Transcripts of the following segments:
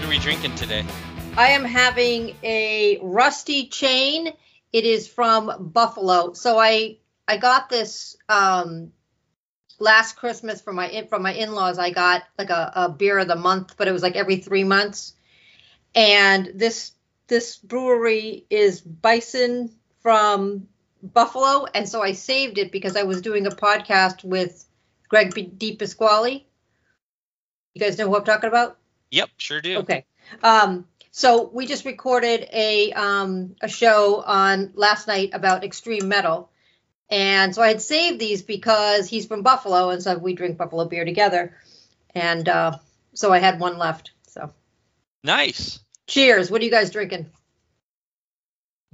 What are we drinking today? I am having a rusty chain. It is from Buffalo. So I I got this um last Christmas from my in- from my in-laws. I got like a, a beer of the month, but it was like every three months. And this this brewery is Bison from Buffalo, and so I saved it because I was doing a podcast with Greg DePasquale. You guys know who I'm talking about? Yep, sure do. Okay. Um, so we just recorded a um, a show on last night about extreme metal, and so I had saved these because he's from Buffalo, and so we drink Buffalo beer together, and uh, so I had one left. So Nice. cheers. What are you guys drinking?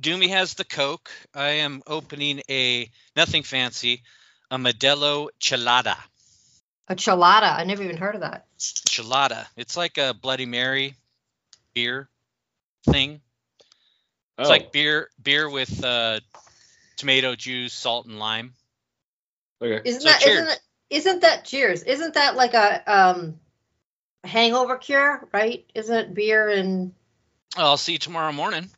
Doomy has the Coke. I am opening a nothing fancy, a Modelo Chelada. A chelada. I never even heard of that. Chelada. It's like a Bloody Mary beer thing. It's Oh, like beer beer with uh, tomato juice, salt, and lime. okay. Isn't So that cheers. isn't that isn't that cheers? Isn't that like a um hangover cure? Right? Isn't it beer and I'll see you tomorrow morning.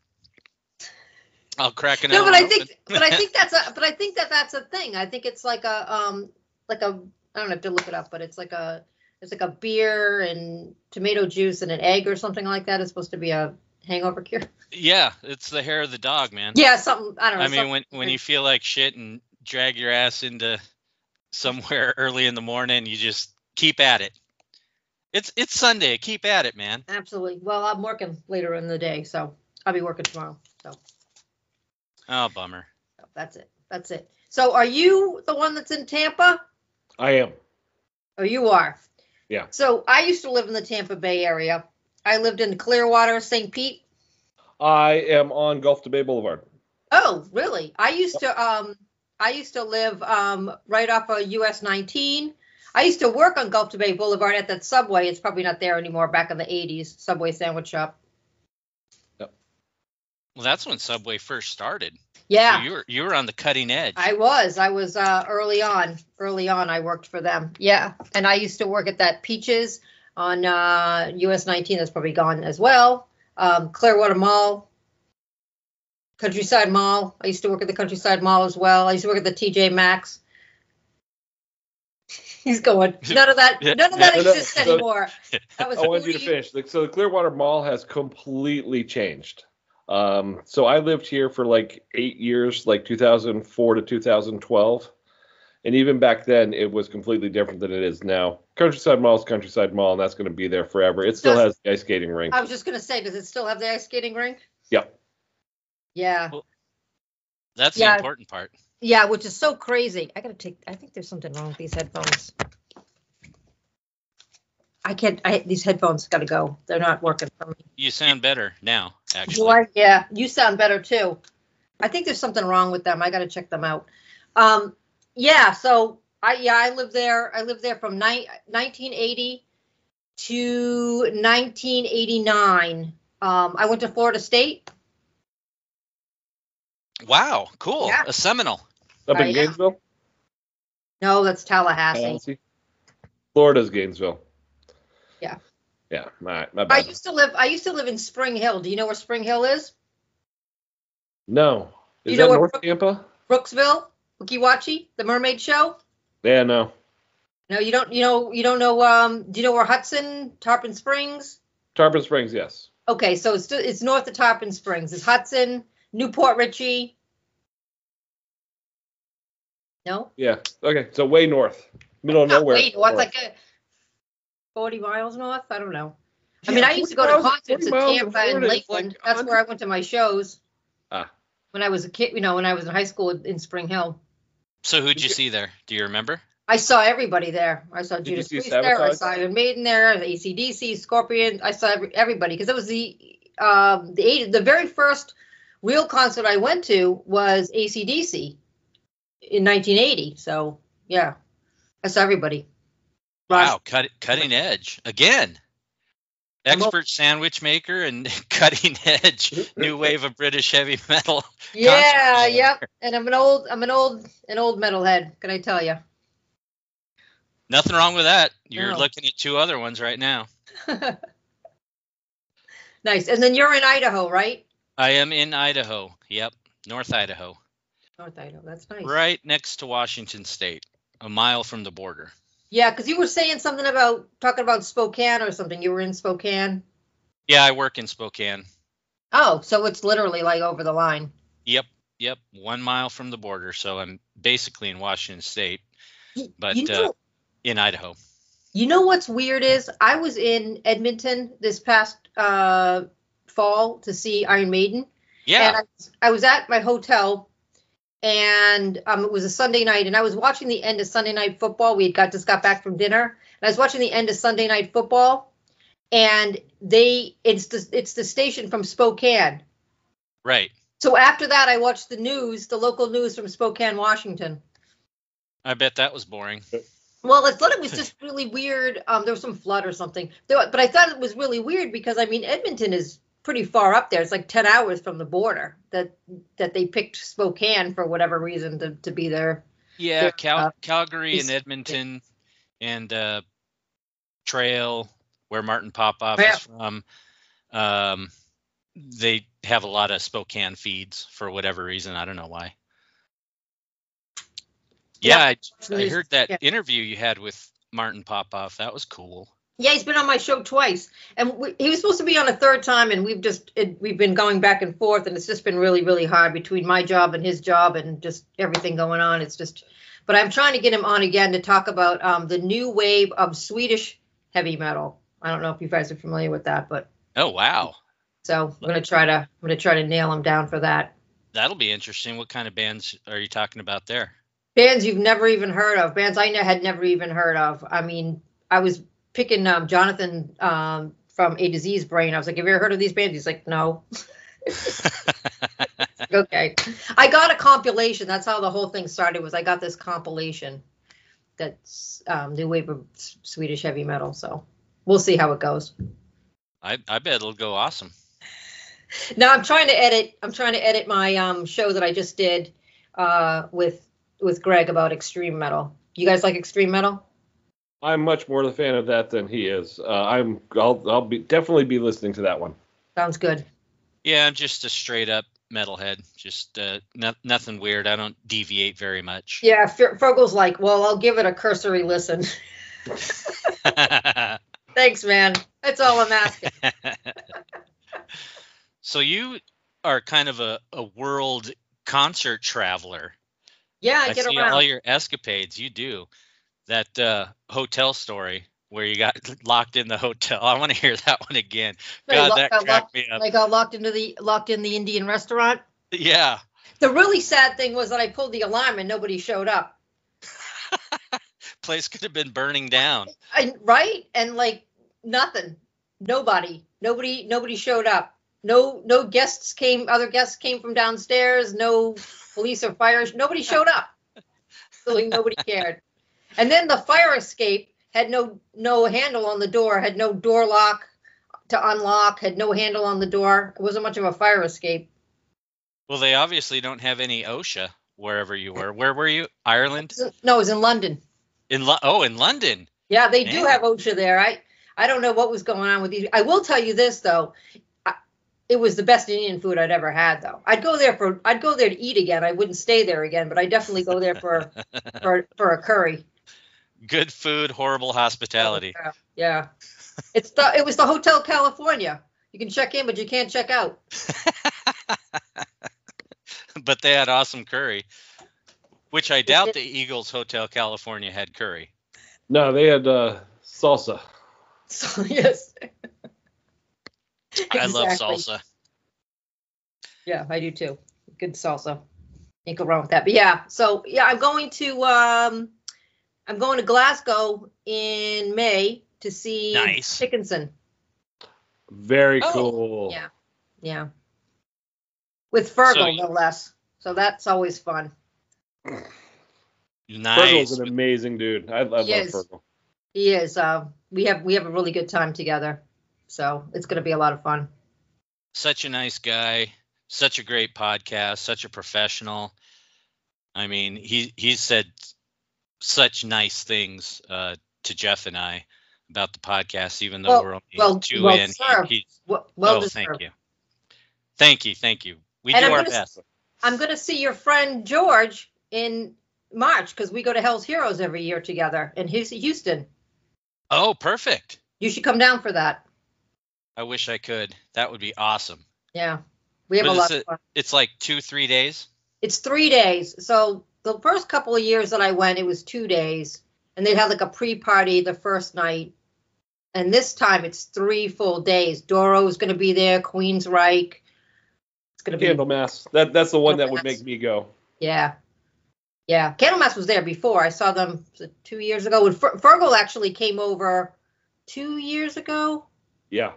I'll crack it. no, but I open. think, but I think that's a, but I think that that's a thing. I think it's like a, um, like a, I don't have to look it up, but it's like a, it's like a beer and tomato juice and an egg or something like that. It's supposed to be a hangover cure. yeah, it's the hair of the dog, man. Yeah, something. I don't know. I mean, when when you feel like shit and drag your ass into somewhere early in the morning, you just keep at it. It's it's Sunday. Keep at it, man. absolutely. Well, I'm working later in the day, so I'll be working tomorrow. So, Oh, bummer. so that's it. That's it. So, are you the one that's in Tampa? I am. Oh, you are. Yeah. So I used to live in the Tampa Bay area. I lived in Clearwater, St. Pete. I am on Gulf to Bay Boulevard. Oh, really? I used to um I used to live um right off of US 19. I used to work on Gulf to Bay Boulevard at that Subway. It's probably not there anymore. Back in the 80s, Subway sandwich shop. Yep. Well, that's when Subway first started. So Yeah, you were you were on the cutting edge. I was. I was uh, early on. Early on, I worked for them. Yeah, and I used to work at that Peaches on uh, US 19. That's probably gone as well. Um, Clearwater Mall, Countryside Mall. I used to work at the Countryside Mall as well. I used to work at the TJ Maxx. He's going. None of that. None of that yeah. No, no, exists so- anymore. That was I wanted you to finish. So the Clearwater Mall has completely changed. Um, so I lived here for like eight years, like 2004 to 2012. And even back then, it was completely different than it is now. Countryside Mall is Countryside Mall, and that's going to be there forever. It still Does- has the ice skating rink. I was just gonna say, does it still have the ice skating rink? Yep. Yeah. that's Yeah. the important part. Yeah, which is so crazy. I gotta take. I think there's something wrong with these headphones. I can't. I these headphones gotta go. They're not working for me. You sound better now, Do actually. I? Yeah, you sound better too. I think there's something wrong with them. I gotta check them out. Um, yeah. So I yeah I lived there. I lived there from ni- 1980 to 1989. Um, I went to Florida State. Wow, cool. Yeah. A Seminole. Up I in am. Gainesville? No, that's Tallahassee. Tallahassee? Florida's Gainesville. Yeah. Yeah, my, my I used to live. I used to live in Spring Hill. Do you know where Spring Hill is? No. Is You that North Brook- Tampa? Brooksville, Weeki Wachee, the Mermaid Show. Yeah, no. No, you don't. You know, you don't know. Um, do you know where Hudson, Tarpon Springs? Tarpon Springs, yes. Okay, so it's it's north of Tarpon Springs. It's Hudson, New Port Richey. No, Yeah. Okay, so way north. Middle of not nowhere. way north, like a forty miles north. I don't know. I mean, Yeah, I used to 40 go to miles- concerts 40 in Tampa and Florida Lakeland. like That's where I went to my shows. Ah. When I was a kid, you know, when I was in high school in Spring Hill. So who'd you see there? Do you remember? I saw everybody there. I saw you Judas see Priest there. I saw Iron Maiden there. The ACDC, Scorpion. I saw every, everybody because it was the um, the eight, the very first real concert I went to was ACDC in 1980. So yeah, I saw everybody. Wow, cut, cutting edge again. Expert sandwich maker and cutting edge new wave of British heavy metal. Yeah, yep. And I'm an old, I'm an old, an old metalhead. Can I tell you? Nothing wrong with that. You're No. looking at two other ones right now. Nice. And then you're in Idaho, right? I am in Idaho. Yep, North Idaho, North Idaho. That's nice. right next to Washington State, a mile from the border. Yeah, because you were saying something about talking about Spokane or something. You were in Spokane. Yeah, I work in Spokane. Oh, so it's literally like over the line. Yep, yep, one mile from the border. So I'm basically in Washington State, but you know, uh, in Idaho. you know what's weird is I was in Edmonton this past uh, fall to see Iron Maiden. Yeah, And I, I was at my hotel, and um, it was a Sunday night, and I was watching the end of Sunday night football. We had got just got back from dinner, and I was watching the end of Sunday night football, and they it's the it's the station from Spokane. right. So after that, I watched the news, the local news from Spokane, Washington. I bet that was boring. Well, I thought it was just really weird. Um, there was some flood or something, but I thought it was really weird because I mean Edmonton is pretty far up there. It's like ten hours from the border. That that they picked Spokane for whatever reason to, to be there. Yeah, There, Cal- uh, Calgary and Edmonton and uh, Trail, where Martin Popoff Yeah. is from. Um, they have a lot of Spokane feeds for whatever reason. I don't know why. Yeah. Yeah, I, I heard that Yeah. interview you had with Martin Popoff. That was cool. Yeah, he's been on my show twice, and we, he was supposed to be on a third time, and we've just it, we've been going back and forth, and it's just been really really hard between my job and his job, and just everything going on. It's just, but I'm trying to get him on again to talk about um, the new wave of Swedish heavy metal. I don't know if you guys are familiar with that, but Oh wow, so I'm gonna try to I'm gonna try to nail him down for that. that'll be interesting. What kind of bands are you talking about there? Bands you've never even heard of, bands I had never even heard of. I mean, I was picking um, Jonathan um, from A Z's brain. I was like, "Have you ever heard of these bands?" He's like, "No." okay, I got a compilation. That's how the whole thing started. Was I got this compilation that's um, new wave of Swedish heavy metal. So we'll see how it goes. I I bet it'll go awesome. Now I'm trying to edit. I'm trying to edit my um, show that I just did uh, with with Greg about extreme metal. You guys like extreme metal? I'm much more the fan of that than he is. Uh, I'm I'll I'll be definitely be listening to that one. Sounds good. Yeah, I'm just a straight up metalhead. Just uh, no, nothing weird. I don't deviate very much. Yeah, F- Fergal's like, well, I'll give it a cursory listen. Thanks, man. That's all I'm asking. so you are kind of a, a world concert traveler. Yeah, I I get see around. all your escapades. You do that uh, hotel story where you got locked in the hotel. I want to hear that one again. I God, that cracked locked- me up. I got locked into the locked in the Indian restaurant. Yeah, The really sad thing was that I pulled the alarm and nobody showed up. place could have been burning down. I, right? And like nothing. Nobody. Nobody. Nobody showed up. No. No guests came. Other guests came from downstairs. No police or fire. Nobody showed up. So like, nobody cared. And then the fire escape had no no handle on the door. Had no door lock to unlock. Had no handle on the door. It wasn't much of a fire escape. Well, they obviously don't have any OSHA wherever you were. Where were you? Ireland? No, it was in London. In Lo- oh, in London. Yeah, they do have OSHA there. I I don't know what was going on with these. I will tell you this though, I, it was the best Indian food I'd ever had though. I'd go there for I'd go there to eat again. I wouldn't stay there again, but I definitely go there for for for a curry. Good food, horrible hospitality. Yeah, yeah. It's the it was the Hotel California. You can check in, but you can't check out. but they had awesome curry, which I doubt the Eagles Hotel California had curry. No, they had uh, salsa. So yes. I love salsa. Yeah, I do too. Good salsa. Can't go wrong with that. But yeah, so yeah, I'm going to um I'm going to Glasgow in May to see Nice. Dickinson. Very Oh, cool. yeah. Yeah. With Fergal, So no less. So that's always fun. Nice. Fergal's an amazing dude. I, I love Yes. Fergal. He is. Uh, we have we have a really good time together. So it's going to be a lot of fun. Such a nice guy. Such a great podcast. Such a professional. I mean, he he said such nice things uh, to Jeff and I about the podcast, even though Well- we're only well- two well in. Served. he- Well, well oh, deserved. thank you, thank you, thank you. We And do I'm our best. I'm going to see your friend George in March because we go to Hell's Heroes every year together in Hous- Houston. Oh, perfect. You should come down for that. I wish I could. That would be awesome. Yeah, we have But a lot it- of fun. It's like two, three days. It's three days. So the first couple of years that I went, it was two days, and they'd have like a pre-party the first night. And this time it's three full days. Doro's going to be there. Queensrÿche. It's going to be Candlemass. That that's the one that would Candlemass. make me go. Yeah. Yeah. Candlemass was there before. I saw them two years ago. When Fer- Fergal actually came over two years ago. Yeah.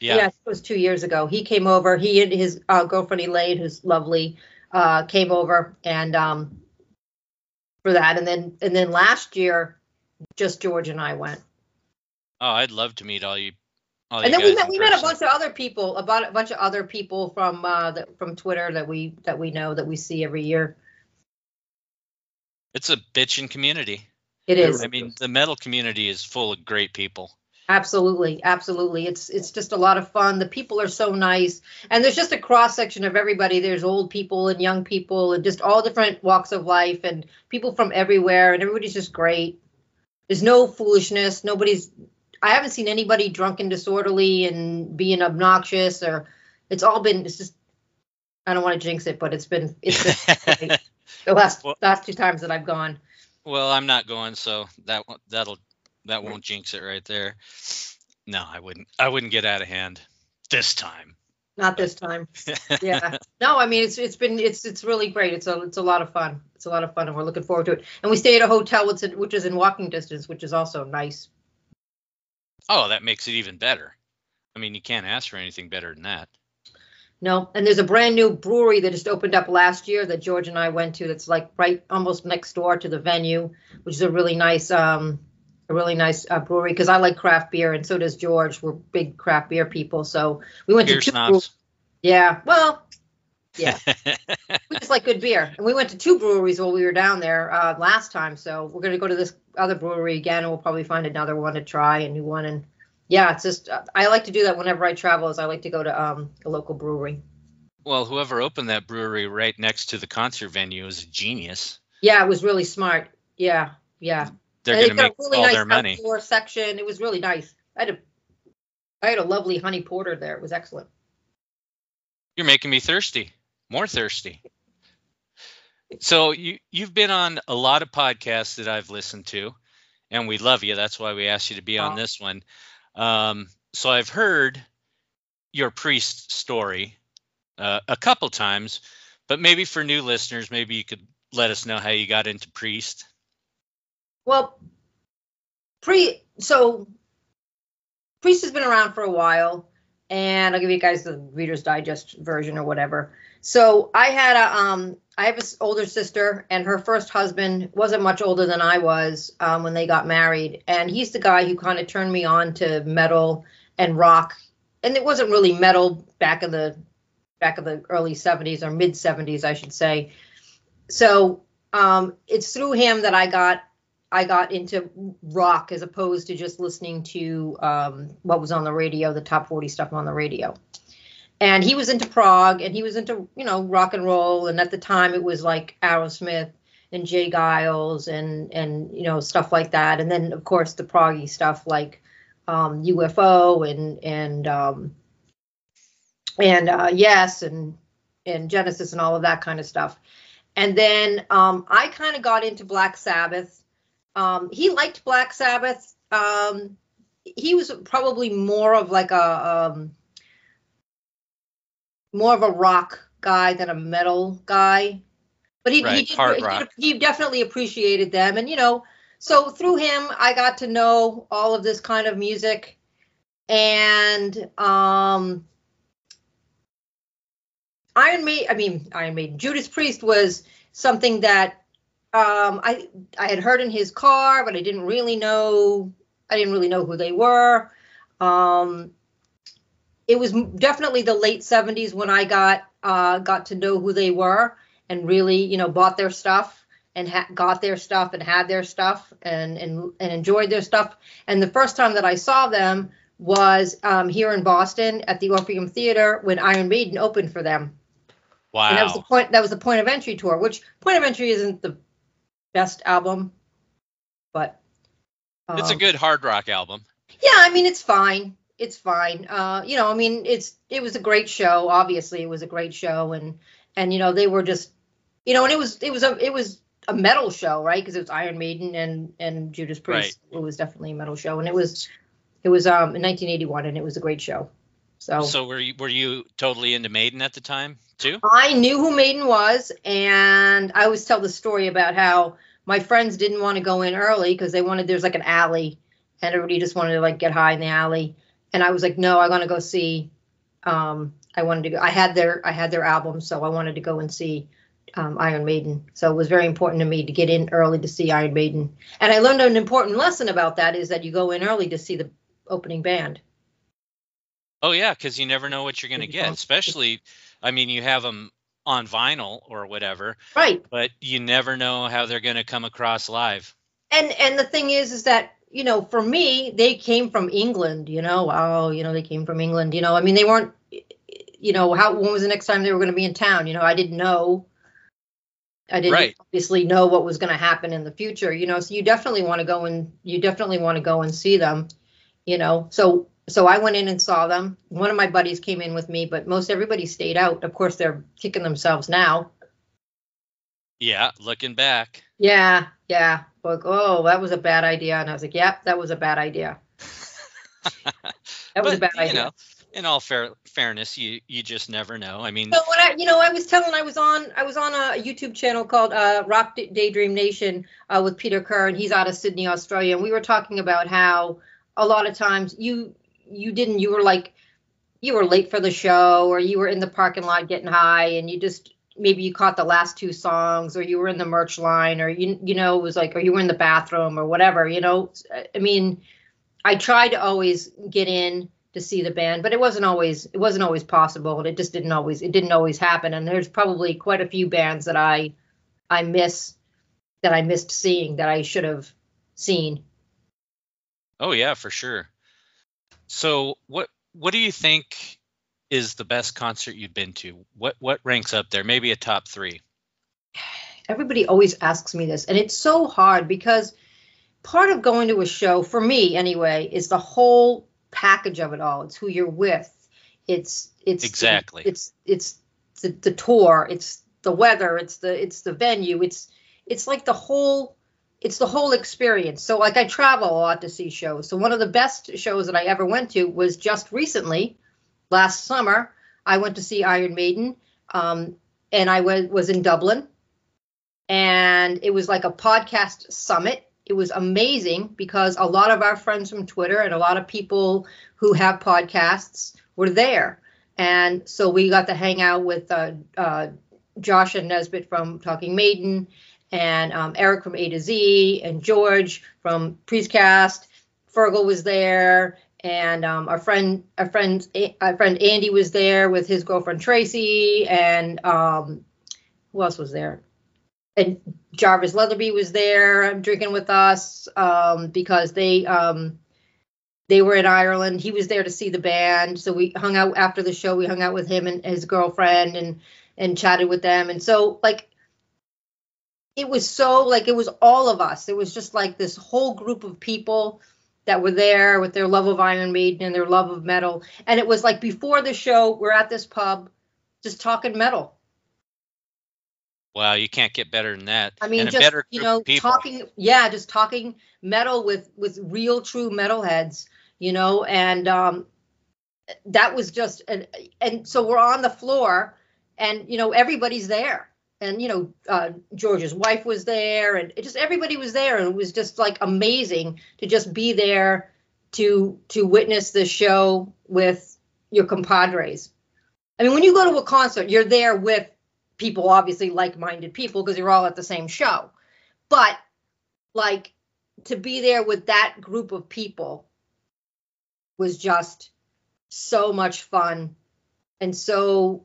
Yeah. it was two years ago. He came over. He and his uh, girlfriend Elaine, who's lovely, uh, came over and um, for that. And then and then last year, just George and I went. Oh, I'd love to meet all you. All and you then we met in we met a bunch of other people, about a bunch of other people from uh, that from Twitter that we that we know that we see every year. It's a bitchin' community. It It is. I mean, the metal community is full of great people. Absolutely, absolutely. It's it's just a lot of fun. The people are so nice, and there's just a cross section of everybody. There's old people and young people, and just all different walks of life, and people from everywhere, and everybody's just great. There's no foolishness. Nobody's. I haven't seen anybody drunk and disorderly and being obnoxious, or it's all been. It's just. I don't want to jinx it, but it's been it's been the last Well- last two times that I've gone. well, I'm not going, so that that'll that won't jinx it right there. No, I wouldn't. I wouldn't get out of hand this time. Not this time. yeah no i mean it's it's been it's it's really great it's a it's a lot of fun it's a lot of fun and we're looking forward to it and we stay at a hotel which is, which is in walking distance which is also nice oh, that makes it even better. I mean, you can't ask for anything better than that. no and there's a brand new brewery that just opened up last year that george and i went to that's like right almost next door to the venue which is a really nice um a really nice uh, brewery because i like craft beer and so does george we're big craft beer people so we went Beer to two snobs. yeah well Yeah. we just like good beer. And we went to two breweries while we were down there uh, last time. So we're going to go to this other brewery again, and we'll probably find another one to try, a new one. And yeah, it's just uh, I like to do that whenever I travel. Is I like to go to um, a local brewery. well, whoever opened that brewery right next to the concert venue is a genius. Yeah, it was really smart. Yeah, yeah. They're going to make really all nice their money. outdoor section. It was really nice. I had a I had a lovely honey porter there. It was excellent. You're making me thirsty. More thirsty. So you you've been on a lot of podcasts that I've listened to, and we love you. That's why we asked you to be on this one. Um, so I've heard your priest story uh, a couple times, but maybe for new listeners, maybe you could let us know how you got into priest. Well, pre so Priest has been around for a while, and I'll give you guys the Reader's Digest version or whatever. So I had a um I have an older sister, and her first husband wasn't much older than I was um, when they got married, and he's the guy who kind of turned me on to metal and rock, and it wasn't really metal back in the back of the early 70s or mid 70s, I should say. So um, it's through him that I got I got into rock as opposed to just listening to um, what was on the radio, the top 40 stuff on the radio. And he was into prog and he was into, you know, rock and roll. And at the time it was like Aerosmith and J. Geils and, and, you know, stuff like that. And then of course the proggy stuff like um, UFO and, and, um, and uh, yes, and, and Genesis and all of that kind of stuff. And then um, I kind of got into Black Sabbath um, he liked Black Sabbath. Um, he was probably more of like a um, more of a rock guy than a metal guy, but he Right, he, did, he, he definitely appreciated them, and you know, so through him, I got to know all of this kind of music, and um, Iron Maiden. I mean, Iron Maiden. Judas Priest was something that um, I I had heard in his car, but I didn't really know. I didn't really know who they were. Um, it was definitely the late '70s when I got uh, got to know who they were and really, you know, bought their stuff. and ha- got their stuff and had their stuff and, and and enjoyed their stuff. And the first time that I saw them was um, here in Boston at the Orpheum Theater when Iron Maiden opened for them. Wow. And that was the point. That was the Point of Entry tour, which Point of Entry isn't the best album, but it's a um, good hard rock album. yeah, I mean, it's fine. It's fine. Uh, you know, I mean, it's it was a great show. Obviously, it was a great show, and and you know they were just, you know, and it was it was a it was a metal show, right? Because it was Iron Maiden and and Judas Priest. It was definitely a metal show, and it was it was um in 1981, and it was a great show. So, So were you were you totally into Maiden at the time too? I knew who Maiden was, and I always tell the story about how my friends didn't want to go in early because they wanted there's like an alley, and everybody just wanted to like get high in the alley, and I was like, no, I want to go see. Um, I wanted to go. I had their I had their album, so I wanted to go and see um, Iron Maiden. So it was very important to me to get in early to see Iron Maiden, and I learned an important lesson about that is that you go in early to see the opening band. Oh yeah, because you never know what you're gonna get. Especially, I mean, you have them on vinyl or whatever, Right. but you never know how they're gonna come across live. and and the thing is is that you know for me they came from england you know oh you know they came from england you know i mean they weren't you know how when was the next time they were going to be in town you know i didn't know i didn't Right. obviously know what was going to happen in the future you know so you definitely want to go and you definitely want to go and see them you know so so i went in and saw them one of my buddies came in with me but most everybody stayed out of course they're kicking themselves now Yeah, looking back. yeah, yeah. Like, oh, that was a bad idea. And I was like, yep, that was a bad idea. That was a But, bad you idea. know, in all fair fairness, you you just never know. I mean, So when I, you know, I was telling, I was on, I was on a YouTube channel called uh, Rock Daydream Nation uh, with Peter Kerr, and he's out of Sydney, Australia, and we were talking about how a lot of times you you didn't, you were like, you were late for the show, or you were in the parking lot getting high, and you just maybe you caught the last two songs, or you were in the merch line, or you you know it was like, or you were in the bathroom, or whatever, you know. I mean, I tried to always get in to see the band, but it wasn't always it wasn't always possible, and it just didn't always it didn't always happen. And there's probably quite a few bands that I I miss that I missed seeing that I should have seen. oh yeah, for sure. So what what do you think is the best concert you've been to? What what ranks up there? Maybe a top three. Everybody always asks me this, and it's so hard because part of going to a show for me anyway is the whole package of it all. It's who you're with. It's it's Exactly. it's it's the, the tour. It's the weather. It's the it's the venue. It's it's like the whole it's the whole experience. So like I travel a lot to see shows. So one of the best shows that I ever went to was just recently, last summer. I went to see Iron Maiden, um, and I was was in Dublin, and it was like a podcast summit. It was amazing because a lot of our friends from Twitter and a lot of people who have podcasts were there, and so we got to hang out with uh, uh, Josh and Nesbitt from Talking Maiden, and um, Eric from A to Z, and George from Priestcast. Fergal was there, and um, our friend, our friend, our friend Andy was there with his girlfriend Tracy, and um, who else was there? And Jarvis Leatherby was there drinking with us um, because they um, they were in Ireland. He was there to see the band, so we hung out after the show. We hung out with him and his girlfriend, and and chatted with them. And so like it was so like it was all of us. It was just like this whole group of people that were there with their love of Iron Maiden and their love of metal. And it was like before the show, we're at this pub just talking metal. Wow, you can't get better than that. I mean, just you know, talking, yeah, just talking metal with with real, true metalheads, you know, and um, that was just, and and so we're on the floor, and you know, everybody's there, and you know, uh, George's wife was there, and just everybody was there, and it was just like amazing to just be there to to witness the show with your compadres. I mean, when you go to a concert, you're there with people, obviously like-minded people, because you're all at the same show. But like to be there with that group of people was just so much fun and so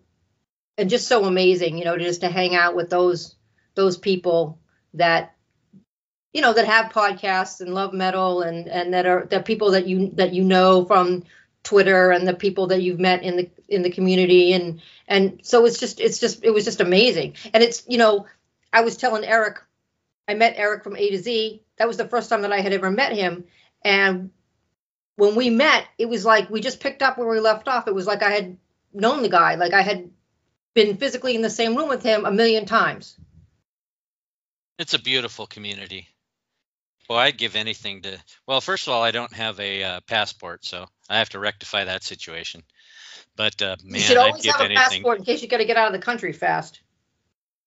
and just so amazing, you know, just to hang out with those those people that you know that have podcasts and love metal and and that are that people that you that you know from Twitter and the people that you've met in the in the community and and so it's just it's just it was just amazing. And it's you know I was telling Eric I met Eric from A to Z. That was the first time that I had ever met him. And when we met it was like we just picked up where we left off. It was like I had known the guy like I had been physically in the same room with him a million times It's a beautiful community. Well, I'd give anything to. Well, first of all, I don't have a uh, passport, so I have to rectify that situation. But uh, man, you should always have a anything. passport in case you got to get out of the country fast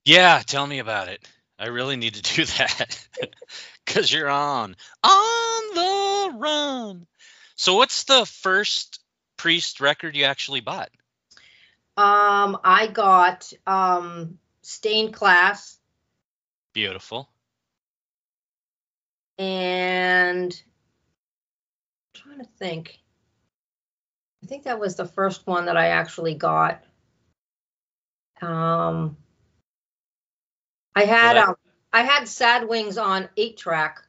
Yeah, tell me about it. I really need to do that because you're on on the run. So, what's the first Priest record you actually bought? Um, I got um Stained Class. Beautiful. and I'm trying to think. I think that was the first one that I actually got. Um, I had that- um, I had Sad Wings on eight track.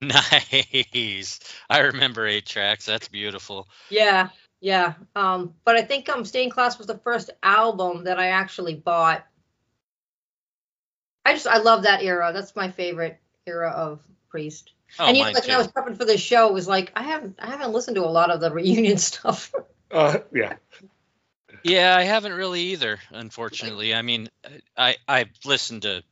Nice. I remember eight tracks. That's beautiful. Yeah, yeah. Um, but I think um Stained Class was the first album that I actually bought. I just I love that era. That's my favorite era of Priest. Oh, and you know, mine like when I was prepping for this show, it was like I haven't I haven't listened to a lot of the reunion stuff. Uh, yeah. Yeah, I haven't really either, unfortunately. I mean, I I've listened to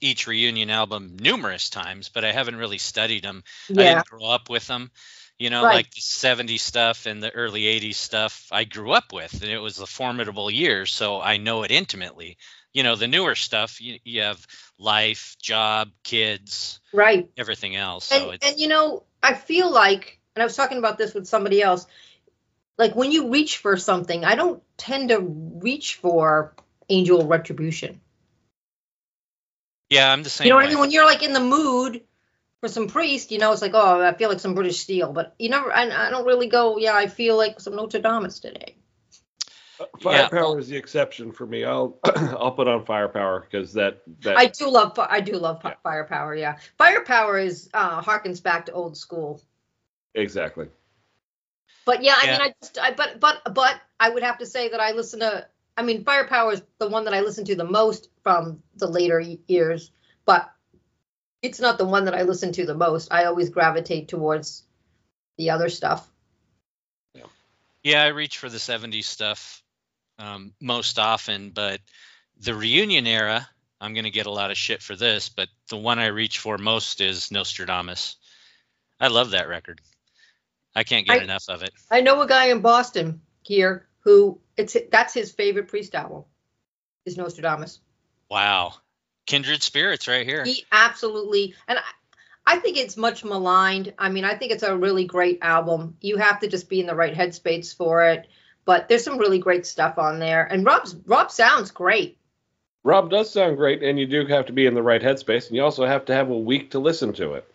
each reunion album numerous times, but I haven't really studied them. I yeah, didn't grow up with them. You know, Right. like the 70s stuff and the early 80s stuff I grew up with, and it was the formidable years, so I know it intimately. You know, the newer stuff, you, you have life, job, kids, right. everything else. So And it's, and you know, I feel like, and I was talking about this with somebody else. Like when you reach for something, I don't tend to reach for angel retribution. yeah, I'm the same You know what way. I mean? When you're like in the mood for some priest, you know, it's like, oh, I feel like some British steel. But you never, I, I don't really go, yeah, I feel like some Nostradamus today. Yeah. Firepower is the exception for me. I'll I'll put on firepower because that that I do love, fi- I do love fi- firepower. Yeah, firepower is uh, harkens back to old school. exactly. But yeah, I Yeah. mean, I just, I, but, but, but I would have to say that I listen to. I mean, firepower is the one that I listen to the most from the later years, but it's not the one that I listen to the most. I always gravitate towards the other stuff. Yeah, I reach for the 70s stuff um, most often, but the reunion era, I'm going to get a lot of shit for this, but the one I reach for most is Nostradamus. I love that record. I can't get I- enough of it. I know a guy in Boston here who it's that's his favorite priest album is Nostradamus. Wow. Kindred spirits right here. He absolutely and I, I think it's much maligned. I mean, I think it's a really great album. You have to just be in the right headspace for it. But there's some really great stuff on there. And Rob's Rob sounds great. Rob does sound great, and you do have to be in the right headspace, and you also have to have a week to listen to it.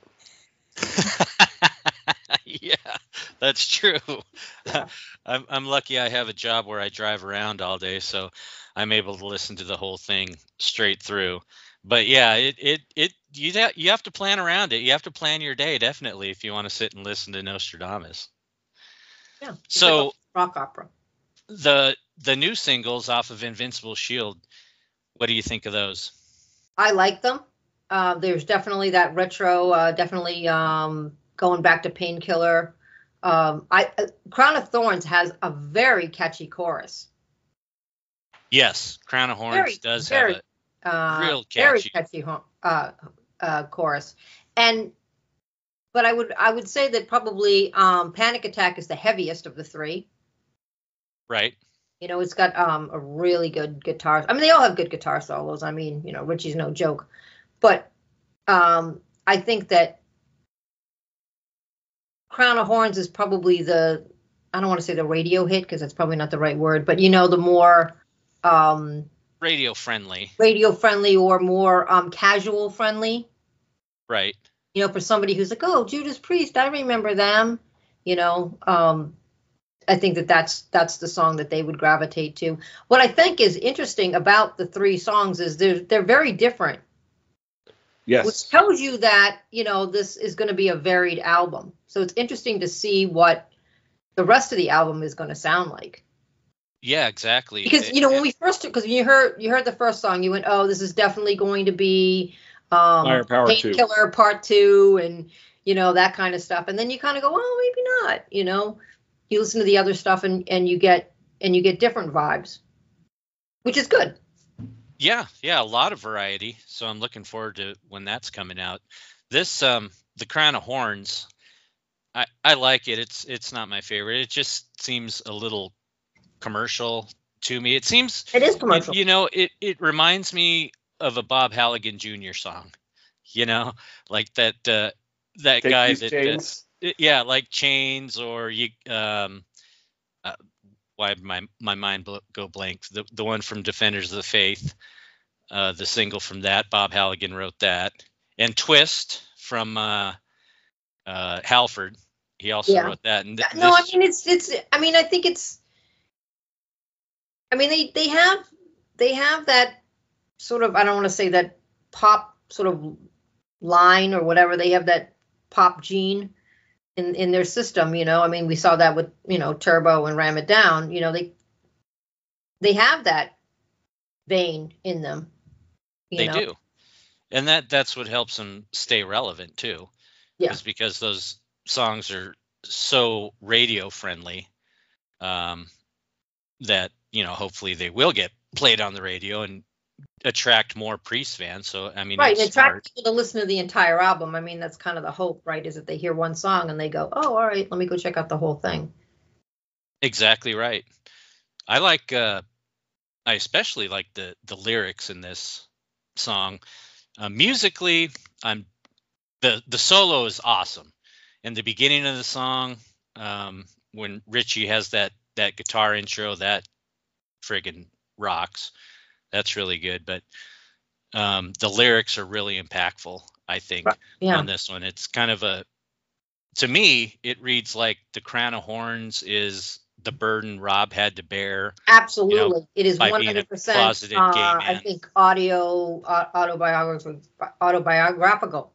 yeah, that's true. Yeah. I'm I'm lucky I have a job where I drive around all day, so I'm able to listen to the whole thing straight through. But yeah, it it it you ha- you have to plan around it. You have to plan your day definitely if you want to sit and listen to Nostradamus. Yeah. So- like rock opera. The the new singles off of Invincible Shield, what do you think of those? I like them. Uh, there's definitely that retro, uh, definitely um, going back to Painkiller. Um, I uh, Crown of Thorns has a very catchy chorus. Yes, Crown of Horns Very, does very have uh, Real very catchy. catchy uh, uh, chorus. And but I would I would say that probably um, Panic Attack is the heaviest of the three. right. You know, it's got um, a really good guitar. I mean, they all have good guitar solos. I mean, you know, Richie's no joke. But um, I think that Crown of Horns is probably the I don't want to say the radio hit because that's probably not the right word, but you know, the more um, Radio friendly, radio friendly or more um, casual friendly. right? You know, for somebody who's like, "Oh, Judas Priest, I remember them." You know, um, I think that that's that's the song that they would gravitate to. What I think is interesting about the three songs is they're they're very different. Yes. which tells you that you know this is going to be a varied album. So it's interesting to see what the rest of the album is going to sound like. Yeah, exactly. Because you know when we first because you heard you heard the first song, you went, oh, this is definitely going to be um, Firepower. Painkiller Part Two, and you know that kind of stuff. And then you kind of go, oh, maybe not. You know, you listen to the other stuff and and you get and you get different vibes, which is good. Yeah, yeah, a lot of variety. So I'm looking forward to when that's coming out. This um the Crown of Horns, I I like it. It's it's not my favorite. It just seems a little commercial to me. It seems It is you, commercial. you know, it it reminds me of a Bob Halligan Jr. song. You know, like that uh that Take guy these that uh, chains. it- yeah like chains or you um uh, why my my mind bl- go blank the the one from defenders of the faith uh the single from that bob halligan wrote that and twist from uh uh halford he also Yeah. wrote that and th- no, I mean it's it's. I mean I think it's. I mean they they have they have that sort of I don't want to say that pop sort of line or whatever they have that pop gene in in their system. You know I mean we saw that with you know Turbo and Ram It Down. You know they they have that vein in them. You they know? do and that that's what helps them stay relevant too Yeah. is because those songs are so radio friendly um that you know hopefully they will get played on the radio and attract more priest fans so i mean Right, and attract smart. people to listen to the entire album. I mean, that's kind of the hope, right? Is that they hear one song and they go, "Oh, all right, let me go check out the whole thing." exactly right i like uh i especially like the the lyrics in this song uh, musically i'm the the solo is awesome in the beginning of the song um when richie has that that guitar intro that friggin rocks that's really good but um the lyrics are really impactful i think Yeah, on this one it's kind of a to me it reads like the crown of horns is the burden rob had to bear absolutely. it is one hundred percent. closeted I think audio uh, autobiographical autobiographical.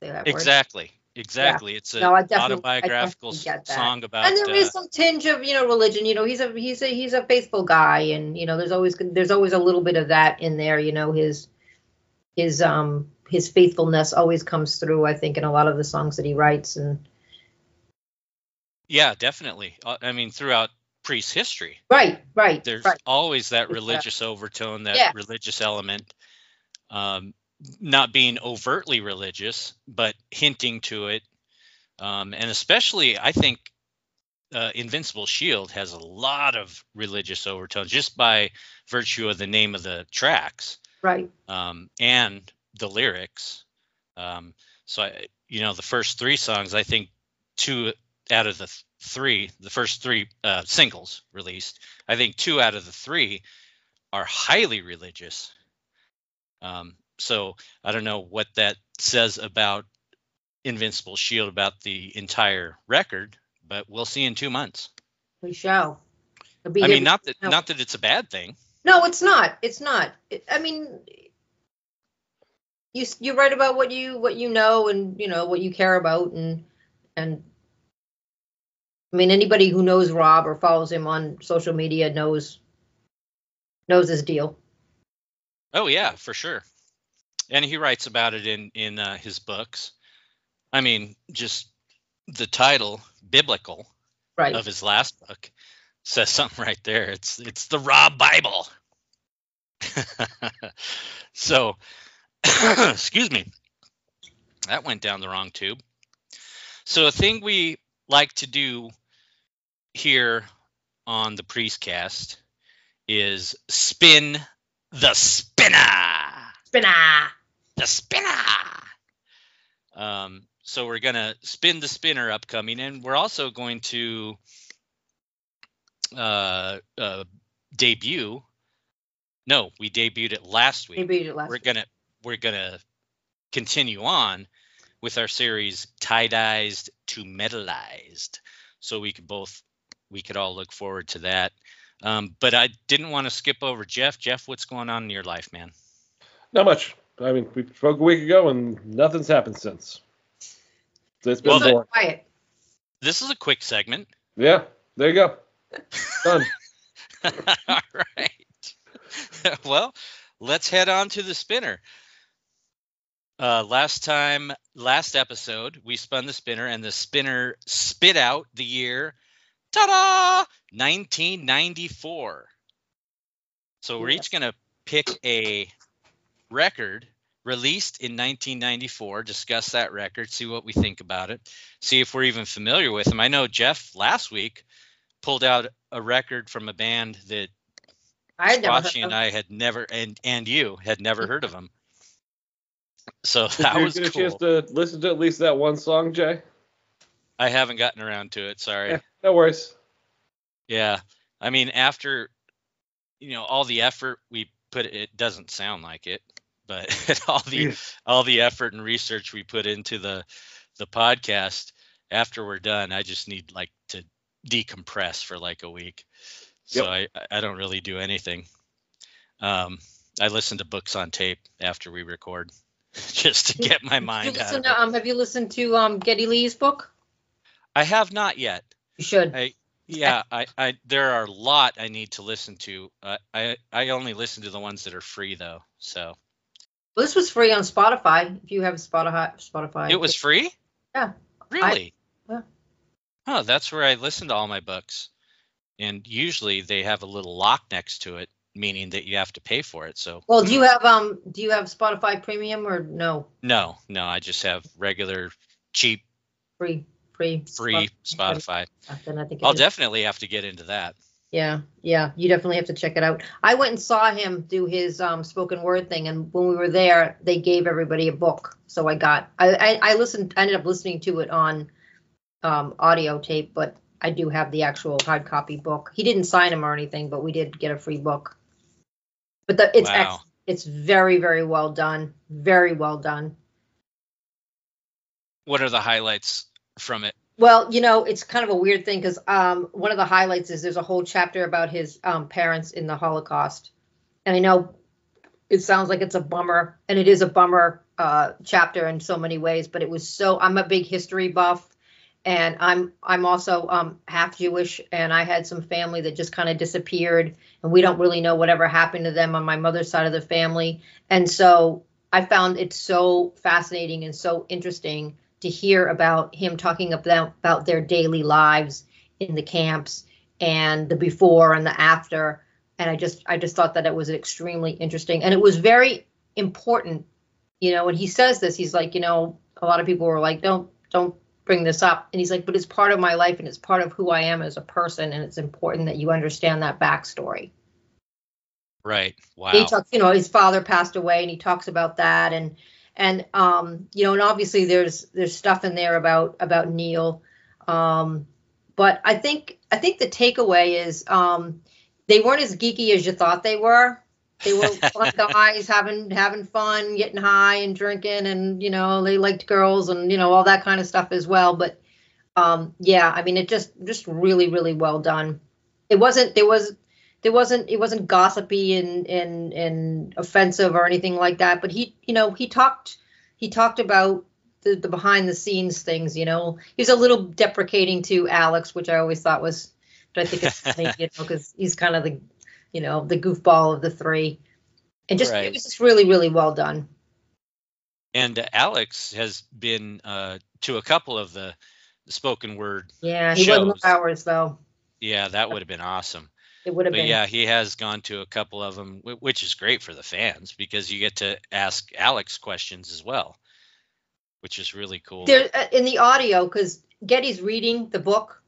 Say that word. Exactly exactly it's an No, I definitely- I autobiographical definitely get that. song about And there is uh, some tinge of you know religion. You know, he's a he's a he's a faithful guy, and you know, there's always there's always a little bit of that in there. You know, his his um his faithfulness always comes through. I think in a lot of the songs that he writes, and yeah definitely Uh, i mean throughout priest history right, right, there's right. always that religious overtone that Yeah. religious element um not being overtly religious but hinting to it um and especially i think uh, invincible shield has a lot of religious overtones just by virtue of the name of the tracks right. um, and the lyrics. Um, so, I, you know, the first three songs, I think two out of the th- three, the first three uh, singles released, I think two out of the three are highly religious. Um, so I don't know what that says about Invincible Shield about the entire record, but we'll see in two months. We shall. I mean, not that no. not that it's a bad thing. No, it's not. It's not. It- I mean, you you write about what you what you know and you know what you care about and and I mean anybody who knows Rob or follows him on social media knows knows his deal. Oh yeah, for sure. And he writes about it in in uh, his books. I mean, just the title "Biblical" Right. of his last book says something right there. It's it's the raw Bible. so, excuse me, that went down the wrong tube. So a thing we like to do here on the Priestcast is spin the spinner Spinner. The spinner. Um, so we're gonna spin the spinner upcoming, and we're also going to uh, uh, debut. No, we debuted it last week. Maybe you did it last We're week. gonna we're gonna continue on with our series tie-dyed to metalized, so we could both we could all look forward to that. Um, but I didn't want to skip over Jeff. Jeff, what's going on in your life, man? Not much. I mean, we spoke a week ago and nothing's happened since. So it's been Well, boring. Quiet. This is a quick segment. Yeah, there you go. Done. All right. well, let's head on to the spinner. Uh, last time, last episode, we spun the spinner, and the spinner spit out the year, ta-da, 1994. So we're each gonna pick a record released in 1994, discuss that record, see what we think about it, see if we're even familiar with them. I know Jeff last week pulled out a record from a band that I had never heard and of- I had never and and you had never heard of them. So that Did that you was get a chance to listen to at least that one song, Jay? I haven't gotten around to it. Sorry. Yeah, no worries. Yeah. I mean, after you know all the effort we put, it doesn't sound like it, but all the all the effort and research we put into the the podcast. After we're done, I just need like to decompress for like a week. So I I don't really do anything. Um, I listen to books on tape after we record, just to get my Did you mind out. to, um, have you listened to um, Geddy Lee's book? I have not yet. You should. I yeah, I, I there are a lot I need to listen to. Uh, I I only listen to the ones that are free though. So Well, this was free on Spotify. If you have Spotify, Spotify. it was free. Yeah. Really? yeah. Oh, that's where I listen to all my books, and usually they have a little lock next to it, meaning that you have to pay for it. So Well, do you have um? Do you have Spotify Premium or no? no, no, I just have regular, cheap, Free, free, free Spotify. Spotify. Then I think I'll is. definitely have to get into that. Yeah, yeah, you definitely have to check it out. I went and saw him do his um, spoken word thing, and when we were there, they gave everybody a book. So I got, I, I, I listened, I ended up listening to it on um, audio tape, but I do have the actual hard copy book. He didn't sign him or anything, but we did get a free book. But the, it's Wow. ex- it's very, very well done, very well done. What are the highlights from it? Well, you know, it's kind of a weird thing because um, one of the highlights is there's a whole chapter about his um, parents in the Holocaust, and I know it sounds like it's a bummer, and it is a bummer uh, chapter in so many ways. But it was so I'm a big history buff, and I'm I'm also um, half Jewish, and I had some family that just kind of disappeared, and we don't really know whatever happened to them on my mother's side of the family, and so I found it so fascinating and so interesting to hear about him talking about about their daily lives in the camps and the before and the after. And i just i just thought that it was extremely interesting. And it was very important you know when he says this he's like you know a lot of people were like don't don't bring this up. And he's like but it's part of my life and it's part of who i am as a person. And it's important that you understand that backstory. Right. Wow. he talks you know his father passed away and he talks about that. And and um you know and obviously there's there's stuff in there about about neil. Um but i think i think the takeaway is um they weren't as geeky as you thought they were. They were fun guys having having fun getting high and drinking and you know they liked girls and you know all that kind of stuff as well. But um yeah i mean it just just really really well done. It wasn't there was there wasn't it wasn't gossipy and and and offensive or anything like that but he you know he talked he talked about the, the behind the scenes things you know he was a little deprecating to alex which i always thought was but i think it's funny you know because he's kind of the you know the goofball of the three and just Right. it was just really really well done and Alex has been uh, to a couple of the spoken word. yeah he wasn't Shows. ours though Yeah, that would have been awesome. It would have But been yeah, he has gone to a couple of them, which is great for the fans because you get to ask Alex questions as well, which is really cool. there uh, in the audio because Geddy's reading the book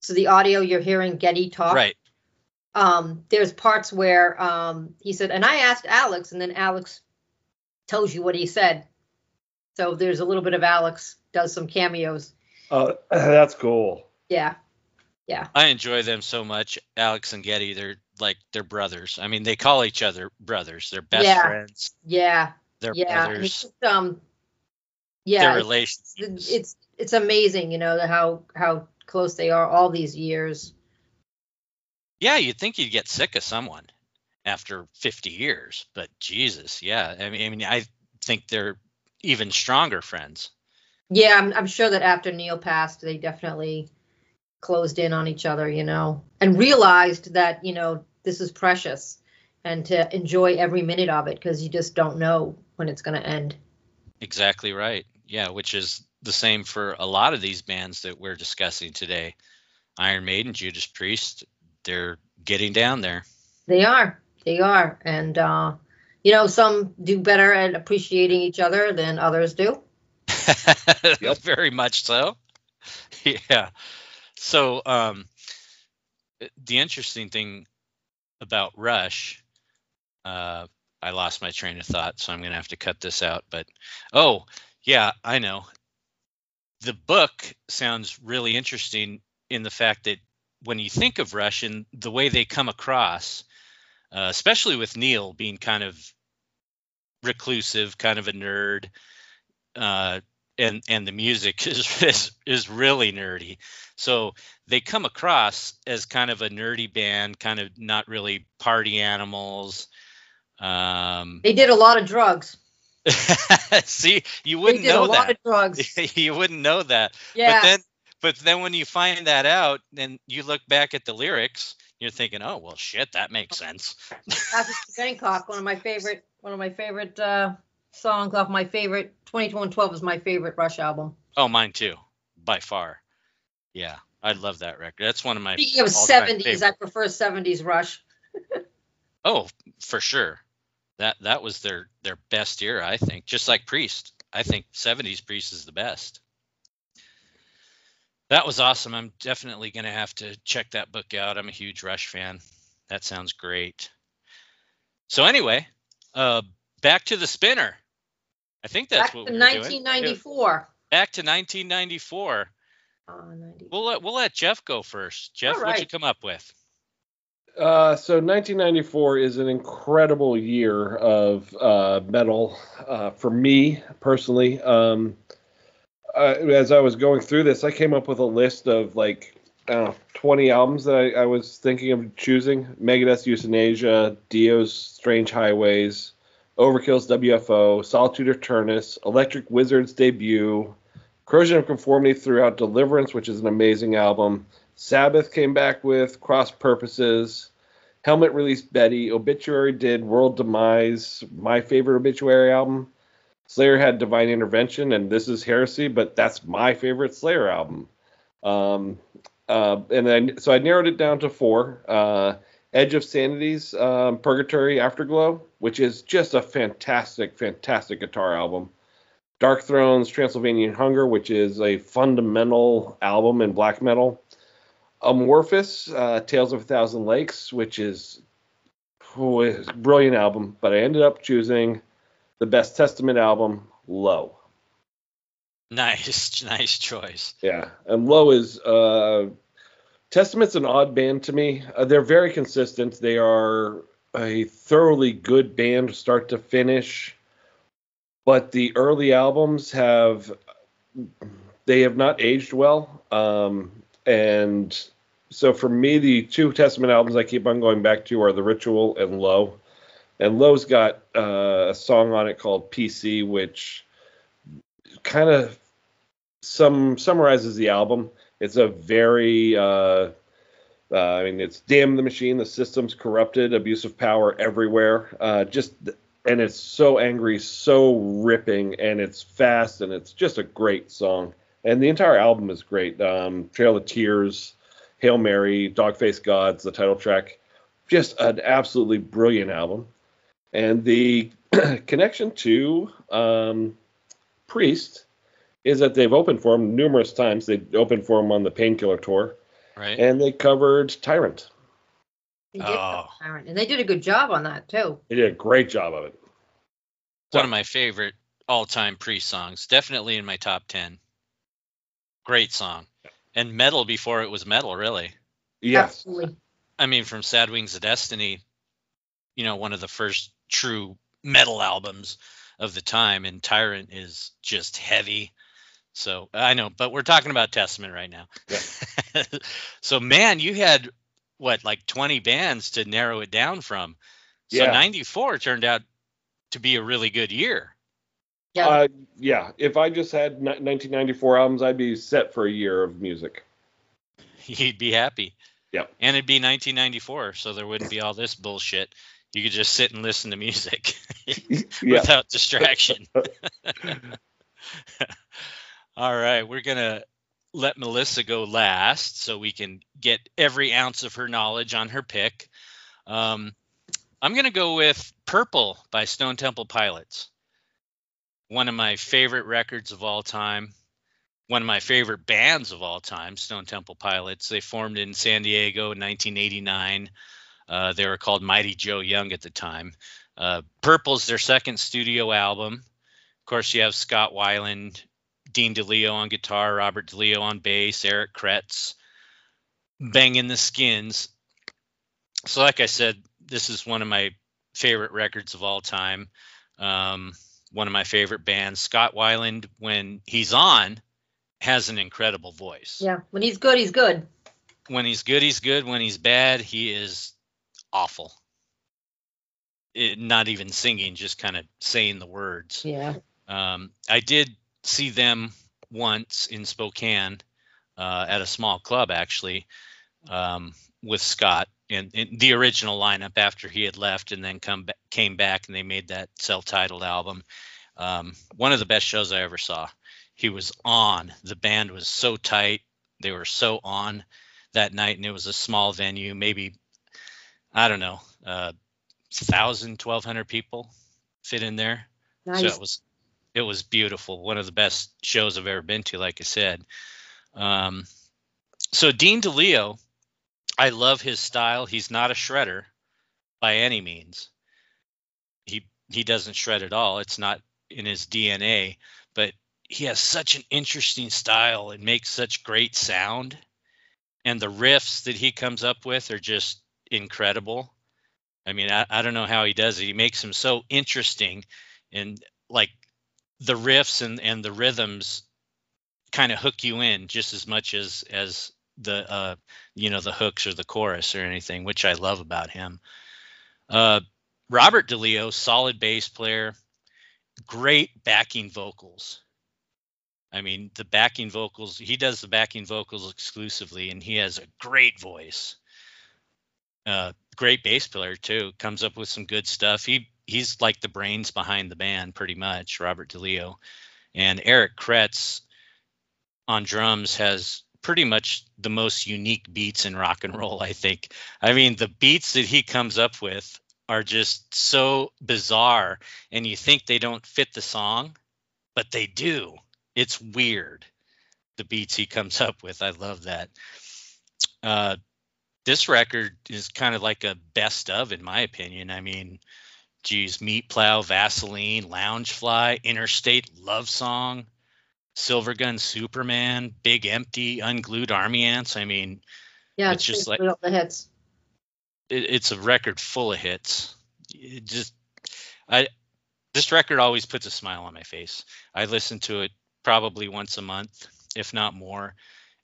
so the audio you're hearing Geddy talk Right. um, there's parts where um, he said, and I asked Alex, and then Alex tells you what he said. So there's a little bit of Alex does some cameos. Uh, that's cool. Yeah, I enjoy them so much. Alex and Geddy, they're like they're brothers. I mean, they call each other brothers. They're best Yeah. friends. yeah, They're yeah. And it's just, um, Their yeah, it's, relationships. it's it's amazing, you know, how how close they are all these years. yeah, you'd think you'd get sick of someone after 50 years, but Jesus, yeah. I mean, I mean, I think they're even stronger friends. Yeah, I'm, I'm sure that after Neil passed, they definitely closed in on each other, you know, and realized that, you know, this is precious and to enjoy every minute of it because you just don't know when it's going to end. Exactly right. Yeah, which is the same for a lot of these bands that we're discussing today. Iron Maiden, Judas Priest, they're getting down there. They are. They are. And, uh, you know, some do better at appreciating each other than others do. yep. Very much so. Yeah. So, um, the interesting thing about Rush, uh, I lost my train of thought, so I'm going to have to cut this out. But, oh, yeah, I know. The book sounds really interesting in the fact that when you think of Rush and the way they come across, uh, especially with Neil being kind of reclusive, kind of a nerd, uh, and and the music is, is is really nerdy. So they come across as kind of a nerdy band, kind of not really party animals. Um, they did a lot of drugs. See, you wouldn't they did know a that. lot of drugs. you wouldn't know that. Yeah. But then but then when you find that out, then you look back at the lyrics, you're thinking, "Oh, well shit, that makes sense." That's Bangkok, one of my favorite one of my favorite uh songs off my favorite 2112 is my favorite Rush album. Oh, mine too, by far. Yeah, I love that record. That's one of my. Speaking of 70s, I prefer 70s Rush. oh, for sure. That that was their their best year, I think. Just like Priest, I think 70s Priest is the best. That was awesome. I'm definitely going to have to check that book out. I'm a huge Rush fan. That sounds great. So anyway, uh, back to the spinner. I think that's back what to we're 1994. Doing. Back to 1994. Uh, we'll let we'll let Jeff go first. Jeff, right. what'd you come up with? Uh, so 1994 is an incredible year of uh, metal uh, for me personally. Um, uh, as I was going through this, I came up with a list of like I don't know, 20 albums that I, I was thinking of choosing: Megadeth's Euthanasia, Dio's Strange Highways, Overkill's WFO, Solitude Aeturnus, Electric Wizard's debut, Corrosion of Conformity throughout Deliverance, which is an amazing album. Sabbath came back with Cross Purposes. Helmet released Betty. Obituary did World Demise, my favorite obituary album. Slayer had Divine Intervention, and this is Heresy, but that's my favorite Slayer album. Um, uh, and then so I narrowed it down to four. Uh, Edge of Sanity's um, Purgatory Afterglow, which is just a fantastic, fantastic guitar album. Darkthrone's Transylvanian Hunger, which is a fundamental album in black metal. Amorphis, uh, Tales of a Thousand Lakes, which is, oh, is brilliant album, but I ended up choosing the Best Testament album, Low. Nice, nice choice. Yeah, and Low is uh, Testament's an odd band to me. Uh, they're very consistent. They are a thoroughly good band, start to finish. But the early albums have they have not aged well. Um, and so for me, the two Testament albums I keep on going back to are The Ritual and Low. And Low's got uh, a song on it called PC, which kind of some summarizes the album. It's a very uh, uh, I mean, it's damn the machine. The system's corrupted. Abuse of power everywhere. Uh, just and it's so angry, so ripping, and it's fast, and it's just a great song. And the entire album is great. Um, Trail of Tears, Hail Mary, Dog Faced Gods, the title track, just an absolutely brilliant album. And the connection to um, Priest is that they've opened for him numerous times. They opened for him on the Painkiller tour, right? And they covered Tyrant. They did oh. Tyrant, and they did a good job on that too. They did a great job of it. One of my favorite all-time Priest songs, definitely in my top ten. Great song, and metal before it was metal, really. Yes. Absolutely. I mean, from Sad Wings of Destiny, you know, one of the first true metal albums of the time, and Tyrant is just heavy so I know, but we're talking about Testament right now. Yeah. so man, you had what like 20 bands to narrow it down from. So yeah. 94 turned out to be a really good year. Yeah. Uh, yeah. If I just had ni- 1994 albums, I'd be set for a year of music. You'd be happy. Yep. And it'd be 1994, so there wouldn't be all this bullshit. You could just sit and listen to music without distraction. All right, we're gonna let Melissa go last, so we can get every ounce of her knowledge on her pick. Um, I'm gonna go with "Purple" by Stone Temple Pilots. One of my favorite records of all time one of my favorite bands of all time, Stone Temple Pilots. They formed in San Diego in 1989. Uh, they were called Mighty Joe Young at the time. Uh, Purple's their second studio album. Of course, you have Scott Weiland, Dean DeLeo on guitar, Robert DeLeo on bass, Eric Kretz banging the skins. So, like I said, this is one of my favorite records of all time. Um, one of my favorite bands. Scott Weiland, when he's on, has an incredible voice. Yeah. When he's good, he's good. When he's good, he's good. When he's bad, he is awful. It, not even singing, just kind of saying the words. Yeah. Um, I did see them once in Spokane uh, at a small club, actually, um, with Scott in, in, the original lineup after he had left, and then come came back and they made that self-titled album. Um, one of the best shows I ever saw he was on. The band was so tight. They were so on that night, and it was a small venue, maybe I don't know, uh, thousand, twelve hundred people fit in there. Nice. So it was it was beautiful. One of the best shows I've ever been to, like I said. Um, so Dean DeLeo, I love his style. He's not a shredder by any means. He he doesn't shred at all. It's not in his DNA, but he has such an interesting style and makes such great sound and the riffs that he comes up with are just incredible i mean i, I don't know how he does it he makes them so interesting and like the riffs and, and the rhythms kind of hook you in just as much as as the uh you know the hooks or the chorus or anything which i love about him uh robert deleo solid bass player great backing vocals I mean, the backing vocals, he does the backing vocals exclusively, and he has a great voice. Uh, great bass player too. Comes up with some good stuff. He he's like the brains behind the band, pretty much. Robert DeLeo, and Eric Kretz on drums has pretty much the most unique beats in rock and roll. I think. I mean, the beats that he comes up with are just so bizarre, and you think they don't fit the song, but they do it's weird the beats he comes up with i love that uh, this record is kind of like a best of in my opinion i mean geez meat plow vaseline loungefly interstate love song silver gun superman big empty unglued army ants i mean Yeah. It's just like all the hits. it, it's a record full of hits it just i this record always puts a smile on my face i listen to it probably once a month, if not more.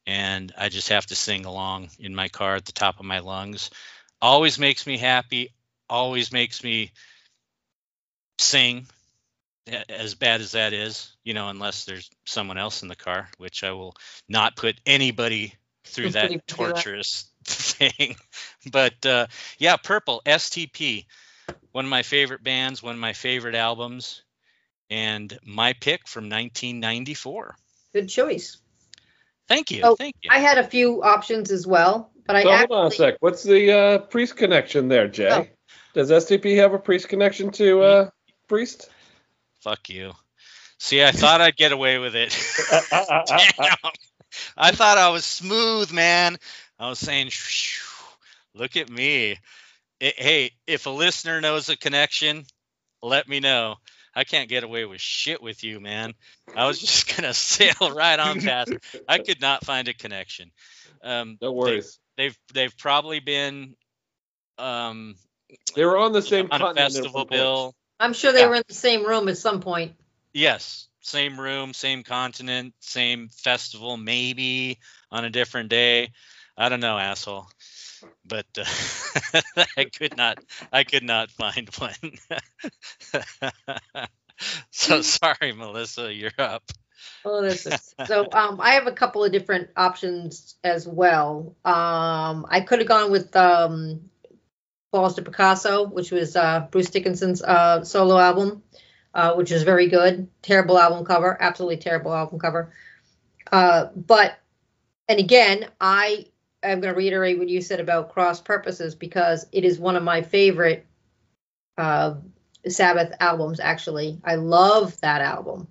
And I just have to sing along in my car at the top of my lungs. Always makes me happy, always makes me sing, as bad as that is, you know, unless there's someone else in the car, which I will not put anybody through that Do that. torturous thing. But uh, yeah, Purple, STP, one of my favorite bands, one of my favorite albums and my pick from 1994. Good choice. Thank you. Oh, Thank you. I had a few options as well, but I So hold actually on a sec. What's the uh, priest connection there, Jay? Oh. Does STP have a priest connection to uh, priest? Fuck you. See, I thought I'd get away with it. Damn. I thought I was smooth, man. I was saying, look at me. It- hey, if a listener knows a connection, let me know. I can't get away with shit with you, man. I was just gonna sail right on past. I could not find a connection. Um, no they- worries. they've they've probably been um They were on the same on a festival bill I'm sure they Yeah. were in the same room at some point. yes same room same continent same festival maybe on a different day i don't know asshole but uh, i could not i could not find one so sorry, Melissa, you're up. Oh, this is so. Um, I have a couple of different options as well. Um, I could have gone with um, Balls to Picasso, which was uh, Bruce Dickinson's uh, solo album, uh, which is very good. Terrible album cover, absolutely terrible album cover. Uh, but, and again, I am going to reiterate what you said about cross purposes because it is one of my favorite uh, Sabbath albums. Actually, I love that album.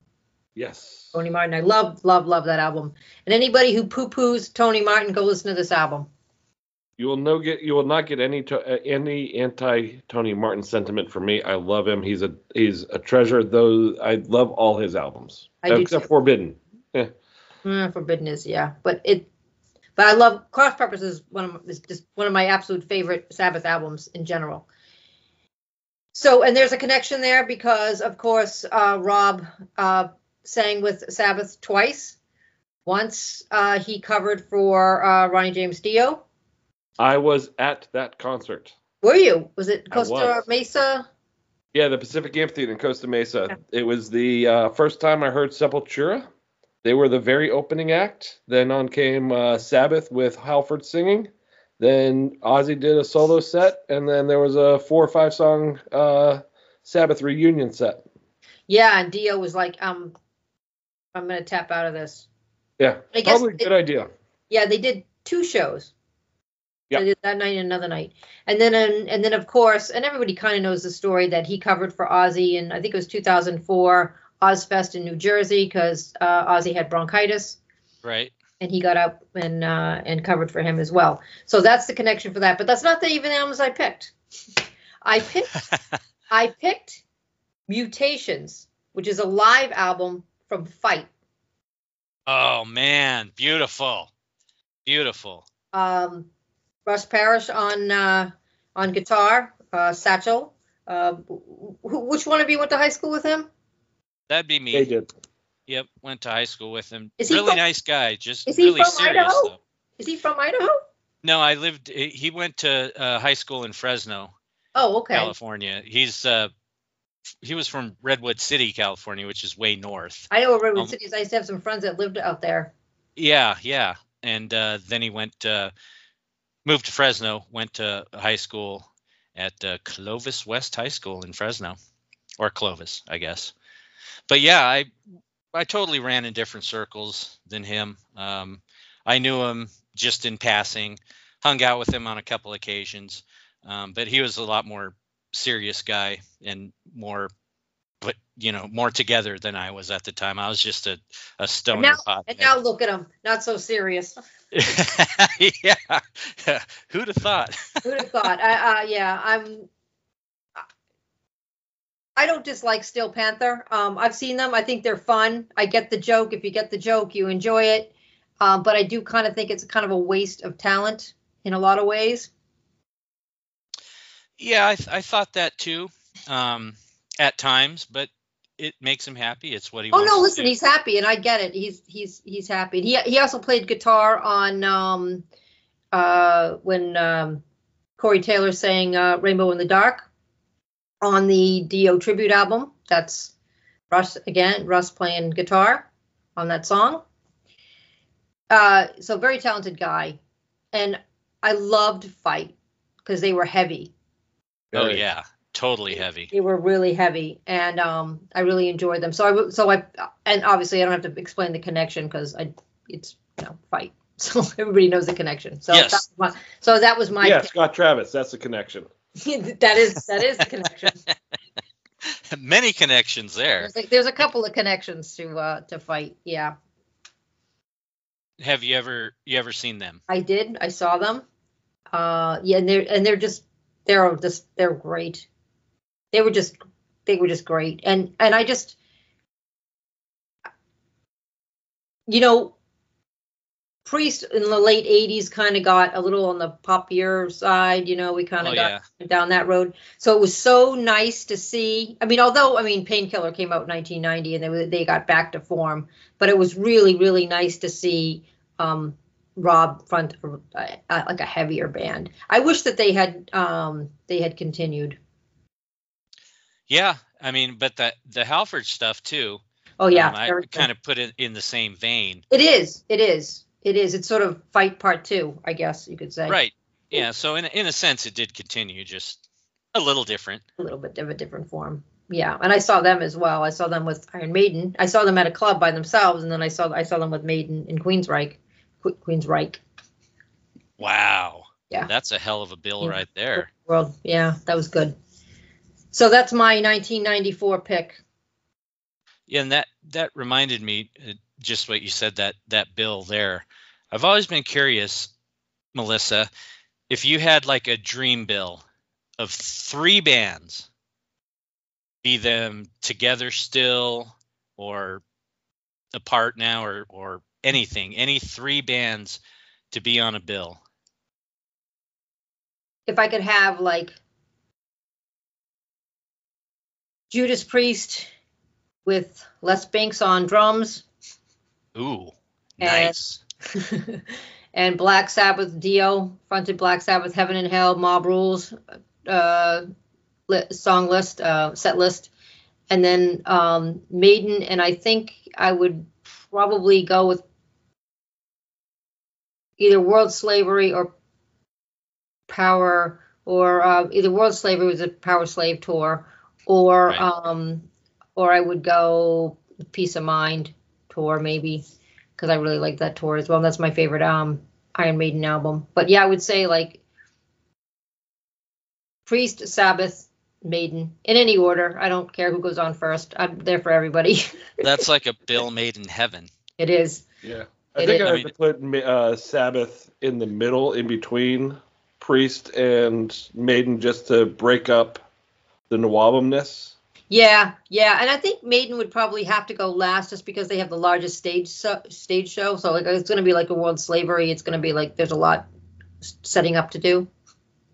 Yes. Tony Martin. I love, love, love that album. And anybody who poo-poos Tony Martin, go listen to this album. You will no get. You will not get any to, uh, any anti Tony Martin sentiment from me. I love him. He's a he's a treasure. Though I love all his albums I except. Forbidden. Mm, Forbidden is yeah, but it. But I love Cross Purpose is one of is just one of my absolute favorite Sabbath albums in general. So and there's a connection there because of course uh, Rob uh, sang with Sabbath twice. Once uh, he covered for uh, Ronnie James Dio. I was at that concert. Were you? Was it Costa was. Mesa? Yeah, the Pacific Amphitheater in Costa Mesa. Yeah. It was the uh, first time I heard Sepultura. They were the very opening act. Then on came uh, Sabbath with Halford singing. Then Ozzy did a solo set, and then there was a four or five song uh, Sabbath reunion set. Yeah, and Dio was like, um, I'm gonna tap out of this. Yeah, I guess probably a it- good idea. Yeah, they did two shows. Yeah. They did that night and another night, and then and, and then of course, and everybody kind of knows the story that he covered for Ozzy, and I think it was 2004 Ozzfest in New Jersey because uh, Ozzy had bronchitis, Right. and he got up and uh, and covered for him as well. So that's the connection for that. But that's not the even albums I picked. I picked I picked Mutations, which is a live album from Fight. oh man, beautiful, beautiful. um, Russ Parrish on uh, on guitar, uh, Satchel. Uh, wh- which one of you went to high school with him? That'd be me. They did. Yep, went to high school with him. Is he really from- nice guy. Just is he really from serious Idaho? though. Is he from Idaho? No, I lived. He went to uh, high school in Fresno, Oh, okay. California. He's uh, he was from Redwood City, California, which is way north. I know Redwood Um, City is. I used to have some friends that lived out there. Yeah, yeah. And uh, then he went, uh, moved to Fresno, went to high school at uh, Clovis West High School in Fresno, or Clovis, I guess. But yeah, I I totally ran in different circles than him. Um, I knew him just in passing, hung out with him on a couple occasions, um, but he was a lot more serious guy and more. But you know, more together than I was at the time. I was just a, a stoner now- pothead. And now look at him, not so serious. yeah. Who'd have thought? Who'd have thought? I, uh, yeah, I'm. I don't dislike Steel Panther. Um, I've seen them. I think they're fun. I get the joke. If you get the joke, you enjoy it. Um, but I do kind of think it's kind of a waste of talent in a lot of ways. Yeah, I, th- I thought that too um, at times, but it makes him happy. It's what he Oh wants. no, to listen, do. he's happy, and I get it. He's he's he's happy. He he also played guitar on um, uh, when um, Corey Taylor sang uh, "Rainbow in the Dark" on the Dio tribute album. That's Russ again. Russ playing guitar on that song. Uh, so very talented guy, and I loved Fight because they were heavy. Oh yeah, totally heavy. They were really heavy, and um, I really enjoyed them. So I, w- so I, and obviously I don't have to explain the connection because I, it's you know fight, so everybody knows the connection. So Yes. that was my, so that was my, yeah, Scott Travis. That's the connection. that is that is the connection. Many connections there. There's, like, there's a couple of connections to uh to fight. Yeah, Have you ever you ever seen them? I did. I saw them. Uh, yeah, and they're and they're just they're just they're great. They were just they were just great, and and I just you know priest in the late 80s kind of got a little on the poppier side you know we kind of Oh got yeah, down that road. So it was so nice to see i mean although i mean painkiller came out in 1990 and they, they got back to form but it was really really nice to see um rob front uh, uh, like a heavier band. I wish that they had um they had continued yeah. I mean, but the the Halford stuff too. Oh yeah, um, I kind of put it in the same vein. it is. It is. It is. It's sort of fight part two, I guess you could say. Right. Yeah. So in in a sense, it did continue, just a little different. A little bit of a different form. Yeah, and I saw them as well. I saw them with Iron Maiden. I saw them at a club by themselves, and then I saw I saw them with Maiden in Queensrÿche. Que- Queensrÿche Wow. Yeah. That's a hell of a bill right there. World. Yeah, that was good. So that's my 1994 pick. Yeah, and that that reminded me uh, just what you said that that bill there. I've always been curious, Melissa, if you had like a dream bill of three bands, be them together still or apart now or or anything, any three bands to be on a bill. If I could have like Judas Priest with Les Binks on drums Ooh, nice. and Black Sabbath Dio fronted Black Sabbath Heaven and Hell Mob Rules uh, song list uh, set list, and then um, Maiden and I think I would probably go with either World Slavery or Power or uh, either World Slavery was a Powerslave tour or Right. um, or I would go Piece of Mind tour maybe because I really like that tour as well. That's my favorite um Iron Maiden album. But yeah, I would say like Priest, Sabbath, Maiden in any order. I don't care who goes on first. I'm there for everybody. That's like a bill made in heaven. it is. Yeah. I It think is. I I have to put uh, Sabbath in the middle, in between Priest and Maiden, just to break up the Nawabumness. Yeah, yeah, and I think Maiden would probably have to go last just because they have the largest stage so, stage show. So like it's going to be like a World Slavery. It's going to be like there's a lot setting up to do.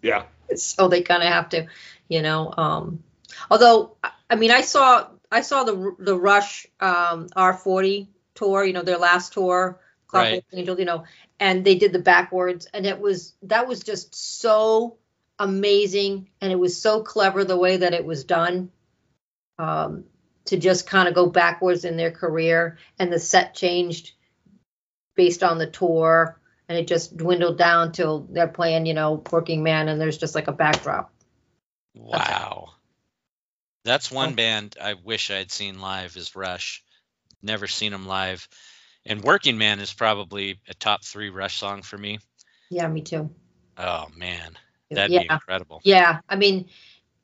Yeah. so they kind of have to, you know. Um, although, I- I mean, I saw I saw the the Rush um, R40 tour, you know, their last tour, Cloud Right. Angel, you know, and they did the backwards, and it was that was just so amazing, and it was so clever the way that it was done. Um, to just kind of go backwards in their career, and the set changed based on the tour and it just dwindled down till they're playing, you know, Working Man, and there's just like a backdrop. Wow. That's one Oh. band I wish i'd seen live is Rush. Never seen them live. And Working Man is probably a top three Rush song for me. Yeah, me too. Oh man, that'd yeah, be incredible. yeah. I mean,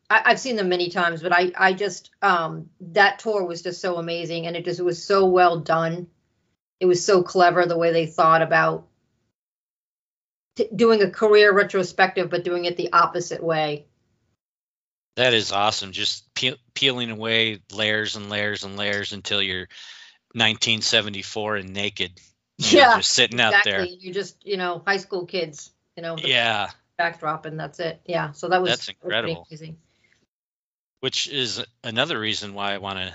I, I've seen them many times, but I, I just, um, that tour was just so amazing, and it just was so well done. It was so clever the way they thought about t- doing a career retrospective, but doing it the opposite way. That is awesome. Just peel, peeling away layers and layers and layers until you're 1974 and naked. you know, Yeah, just sitting exactly. out there. You're just, you know, high school kids, you know, the Yeah, backdrop, and that's it. Yeah, so that was That's incredible. amazing. which is another reason why I want to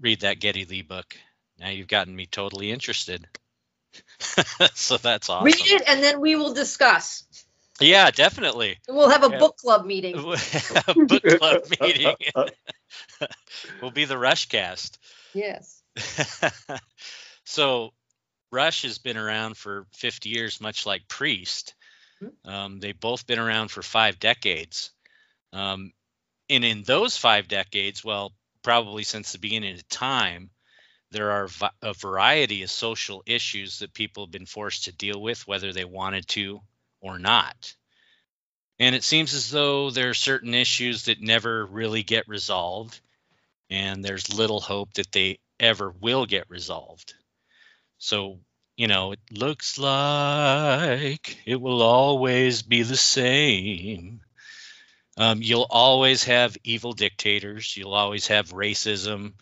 read that Geddy Lee book. Now you've gotten me totally interested. so that's awesome. Read it, and then we will discuss. Yeah, definitely. We'll have a Yeah. book club meeting. a book club meeting will be the Rush cast. Yes. so Rush has been around for 50 years, much like Priest. Mhm. Um, they've both been around for five decades. Um, and in those five decades, well, probably since the beginning of time, there are a variety of social issues that people have been forced to deal with, whether they wanted to or not. And it seems as though there are certain issues that never really get resolved, and there's little hope that they ever will get resolved. So, you know, it looks like it will always be the same. Um, you'll always have evil dictators. You'll always have racism,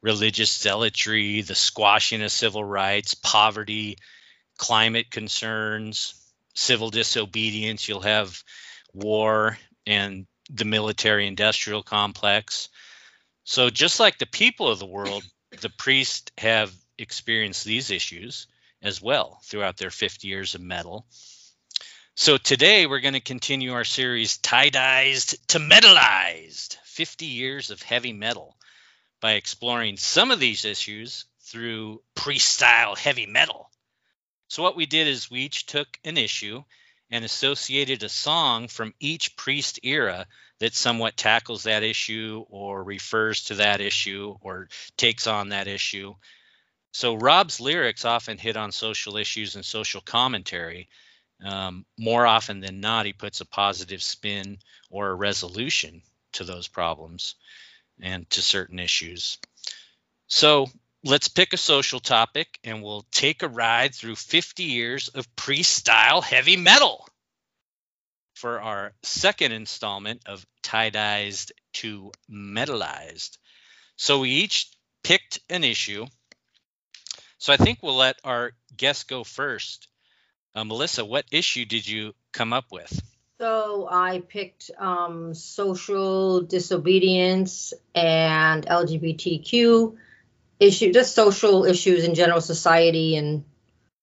religious zealotry, the squashing of civil rights, poverty, climate concerns, civil disobedience. You'll have war and the military industrial complex. So, just like the people of the world, the priests have experienced these issues as well throughout their 50 years of metal. So today we're going to continue our series Tiedyzed to metalized 50 years of heavy metal by exploring some of these issues through pre-style heavy metal. So, what we did is we each took an issue and associated a song from each priest era that somewhat tackles that issue or refers to that issue or takes on that issue. So Rob's lyrics often hit on social issues and social commentary. Um, more often than not, he puts a positive spin or a resolution to those problems and to certain issues. So let's pick a social topic and we'll take a ride through 50 years of pre style heavy metal for our second installment of Tiedyzed to metalized. So we each picked an issue. So I think we'll let our guest go first. Uh, Melissa, what issue did you come up with? So I picked um, social disobedience and LGBTQ issue, just social issues in general society and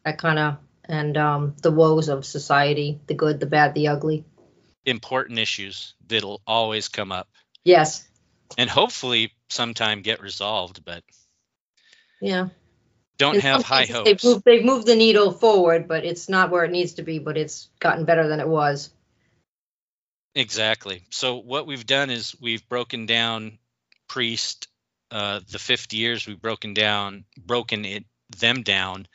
that kind of and um, the woes of society, the good, the bad, the ugly. Important issues that'll always come up. Yes. And hopefully sometime get resolved, but yeah. Don't in have high hopes. They've moved, they've moved the needle forward, but it's not where it needs to be, but it's gotten better than it was. Exactly. So what we've done is we've broken down priest uh, the 50 years we've broken down broken it them down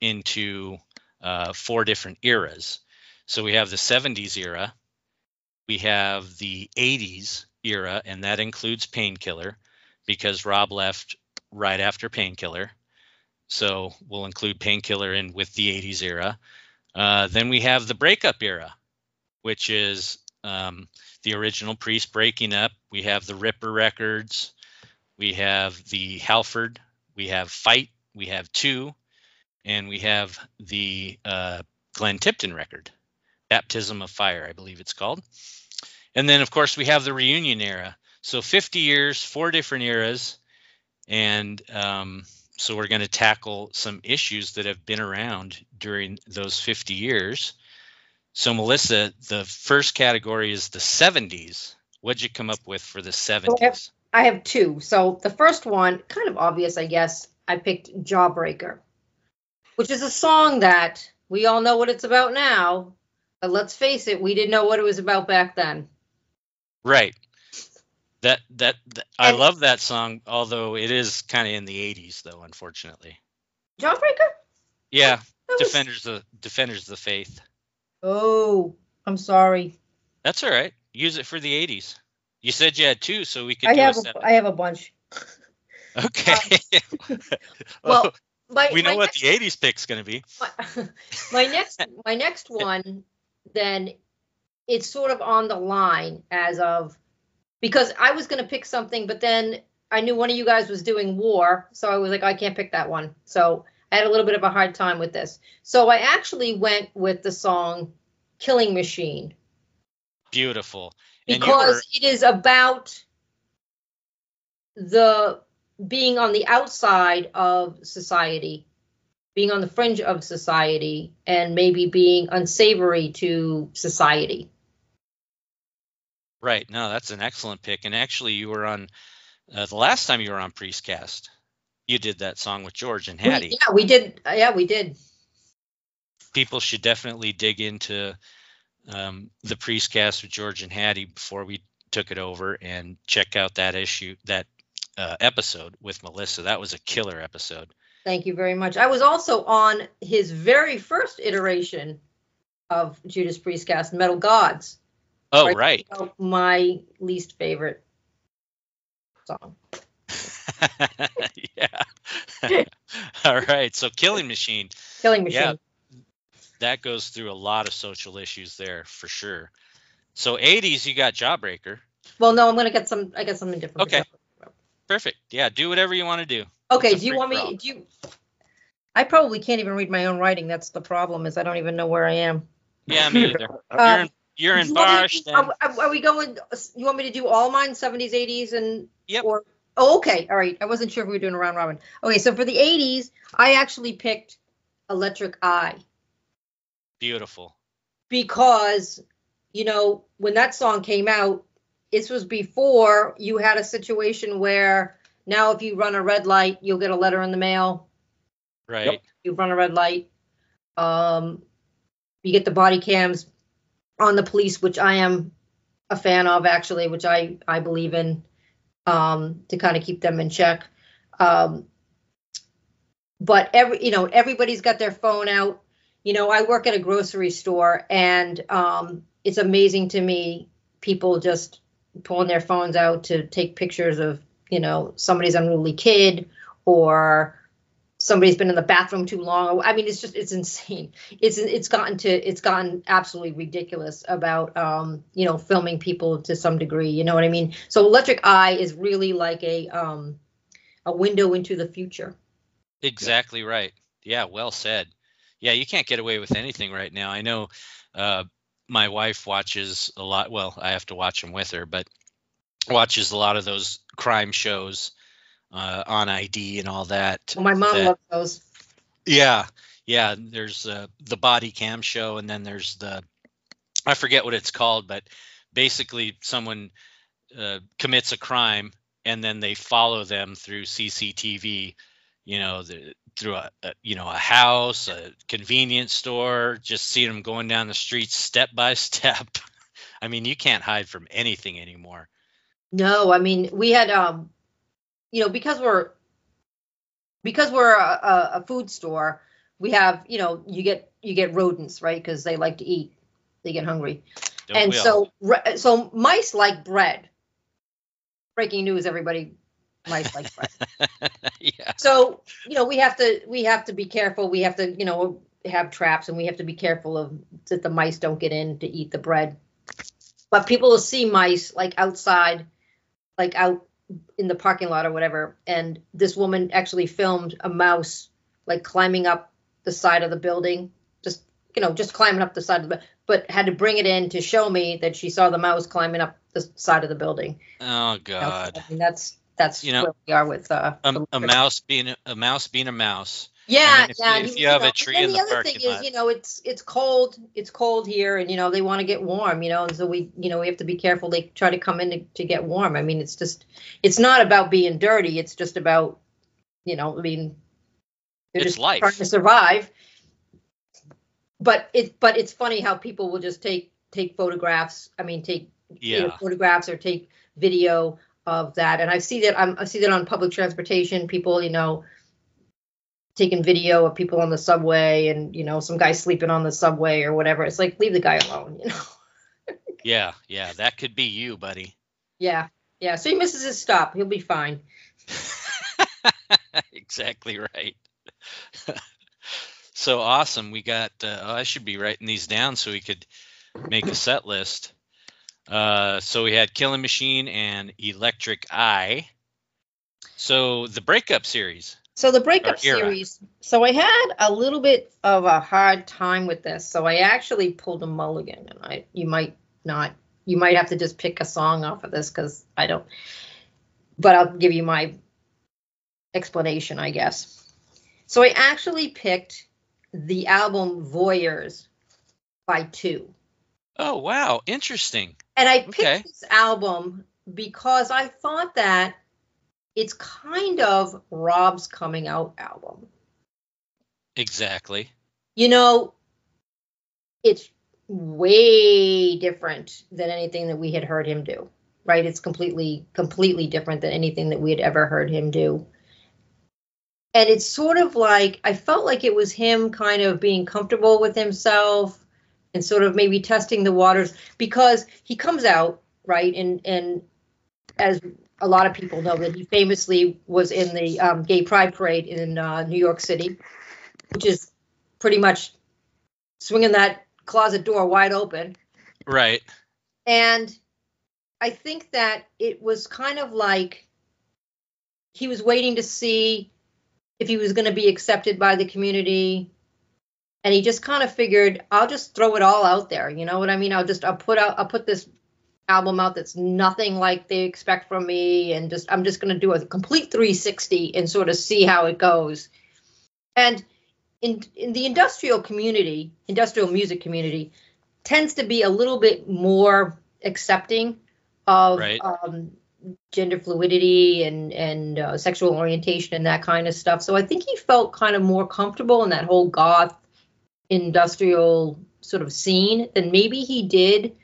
into uh, four different eras. So we have the 70s era, we have the 80s era, and that includes Painkiller because Rob left right after Painkiller. So we'll include Painkiller in with the 80s era. Uh, then we have the breakup era, which is um, the original Priest breaking up. We have the Ripper records. We have the Halford. We have Fight. We have Two and we have the uh, Glenn Tipton record, Baptism of Fire, I believe it's called. And then, of course, we have the reunion era. So 50 years, four different eras. And um, so we're going to tackle some issues that have been around during those 50 years. So, Melissa, the first category is the 70s. What'd you come up with for the 70s? I have two. So, the first one, kind of obvious, I guess, I picked Jawbreaker which is a song that we all know what it's about now, but let's face it, we didn't know what it was about back then. Right. That that, that I love that song, although it is kind of in the '80s, though. Unfortunately. Jawbreaker. Yeah, was... defenders the defenders of the faith. Oh, I'm sorry. That's all right. Use it for the '80s. You said you had two, so we could. I have a, I have a bunch. Okay. Um, well, my, we know what next, the 80s pick's going to be. My, my next my next one then it's sort of on the line as of because I was going to pick something but then I knew one of you guys was doing war, so I was like I can't pick that one. So I had a little bit of a hard time with this. So I actually went with the song Killing Machine. Beautiful. because were... it is about the being on the outside of society, being on the fringe of society, and maybe being unsavory to society. Right. No, that's an excellent pick. And actually, you were on uh, the last time you were on Priestcast. You did that song with George and Hattie. We, yeah, we did. Uh, yeah, we did. People should definitely dig into um, the Priestcast with George and Hattie before we took it over and check out that issue, that uh, episode with Melissa. That was a killer episode. Thank you very much. I was also on his very first iteration of Judas Priestcast, Metal Gods. Oh, right. My least favorite song. yeah. All right. So Killing Machine. Killing Machine. Yeah. That goes through a lot of social issues there for sure. So 80s, you got Jawbreaker. Well, no, I'm going to get some, I got something different. Okay. Perfect. Yeah, do whatever you want to do. Okay, do you want me, do you, I probably can't even read my own writing. That's the problem is I don't even know where I am. Yeah, me either. Uh, you're in, you're. Are, are, we going, you want me to do all mine, 70s, 80s, and? Yep. Or, oh, okay, all right. I wasn't sure if we were doing a round robin. Okay, so for the 80s, I actually picked Electric Eye. Beautiful. Because, you know, when that song came out, this was before you had a situation where now if you run a red light, you'll get a letter in the mail. Right. You run a red light. Um, you get the body cams on the police, which I am a fan of actually, which I I believe in um, to kind of keep them in check. Um, but every you know everybody's got their phone out. You know, I work at a grocery store, and um, it's amazing to me people just pulling their phones out to take pictures of you know somebody's unruly kid or somebody's been in the bathroom too long. I mean, it's just it's insane. It's it's gotten to it's gotten absolutely ridiculous about um, you know filming people to some degree. You know what I mean? So Electric Eye is really like a um, a window into the future. Exactly right. Yeah, well said. Yeah, you can't get away with anything right now. I know uh, my wife watches a lot. Well, I have to watch them with her, but watches a lot of those crime shows uh, on ID and all that. Well, my mom that- loves those. Yeah, yeah. There's uh, the body cam show, and then there's the I forget what it's called, but basically someone uh, commits a crime, and then they follow them through CCTV. You know, the, through a, a you know a house, a convenience store, just seeing them going down the street step by step. I mean, you can't hide from anything anymore. No, I mean we had um, you know, because we're because we're a, a, food store, we have you know you get you get rodents right because they like to eat, they get hungry, Don't and all? so so mice like bread. Breaking news, everybody, mice like bread. yeah, so you know we have to we have to be careful. We have to you know have traps and we have to be careful of that the mice don't get in to eat the bread. But people will see mice like outside, like out in the parking lot or whatever. And this woman actually filmed a mouse like climbing up the side of the building, just you know, just climbing up the side of the but had to bring it in to show me that she saw the mouse climbing up the side of the building. oh God, I mean, that's that's You know, where we are with uh a, a mouse being a mouse being a mouse. Yeah, mean, if yeah. you- and if you have a tree in then the other thing lot- is, you know, it's it's cold. It's cold here, and you know they want to get warm. You know, and so we, you know, we have to be careful. They try to come in to, to get warm. I mean, it's just, it's not about being dirty. It's just about, you know, I mean, they're It's just life. trying to survive. But it, but it's funny how people will just take take photographs. I mean, take you know, Yeah, photographs or take video of that. And I see that I'm, I see that on public transportation, people, you know, taking video of people on the subway and, you know, some guy sleeping on the subway or whatever. It's like, leave the guy alone, you know? yeah, yeah. That could be you, buddy. Yeah. Yeah. So he misses his stop. He'll be fine. exactly right. so awesome. We got. Uh, oh, I should be writing these down so we could make a set list. Uh, so we had Killing Machine and Electric Eye. So the breakup series. So the breakup series. So I had a little bit of a hard time with this. So I actually pulled a mulligan, and I you might not. You might have to just pick a song off of this because I don't. But I'll give you my explanation, I guess. So I actually picked the album Voyeurs by Two. Oh wow, interesting. And I picked Okay. this album because I thought that it's kind of Rob's coming out album. Exactly. You know, it's way different than anything that we had heard him do, right? It's completely, completely different than anything that we had ever heard him do. And it's sort of like, I felt like it was him kind of being comfortable with himself and sort of maybe testing the waters because he comes out, right? And, and as a lot of people know that he famously was in the um, gay pride parade in uh, New York City, which is pretty much swinging that closet door wide open. Right. And I think that it was kind of like he was waiting to see if he was going to be accepted by the community. And he just kind of figured, I'll just throw it all out there. You know what I mean? I'll just, I'll put out, I'll put this album out that's nothing like they expect from me. And just, I'm just going to do a complete 360 and sort of see how it goes. And in, in the industrial community, industrial music community, tends to be a little bit more accepting of Right. um, gender fluidity and and uh, sexual orientation and that kind of stuff. So I think he felt kind of more comfortable in that whole goth industrial sort of scene than maybe he did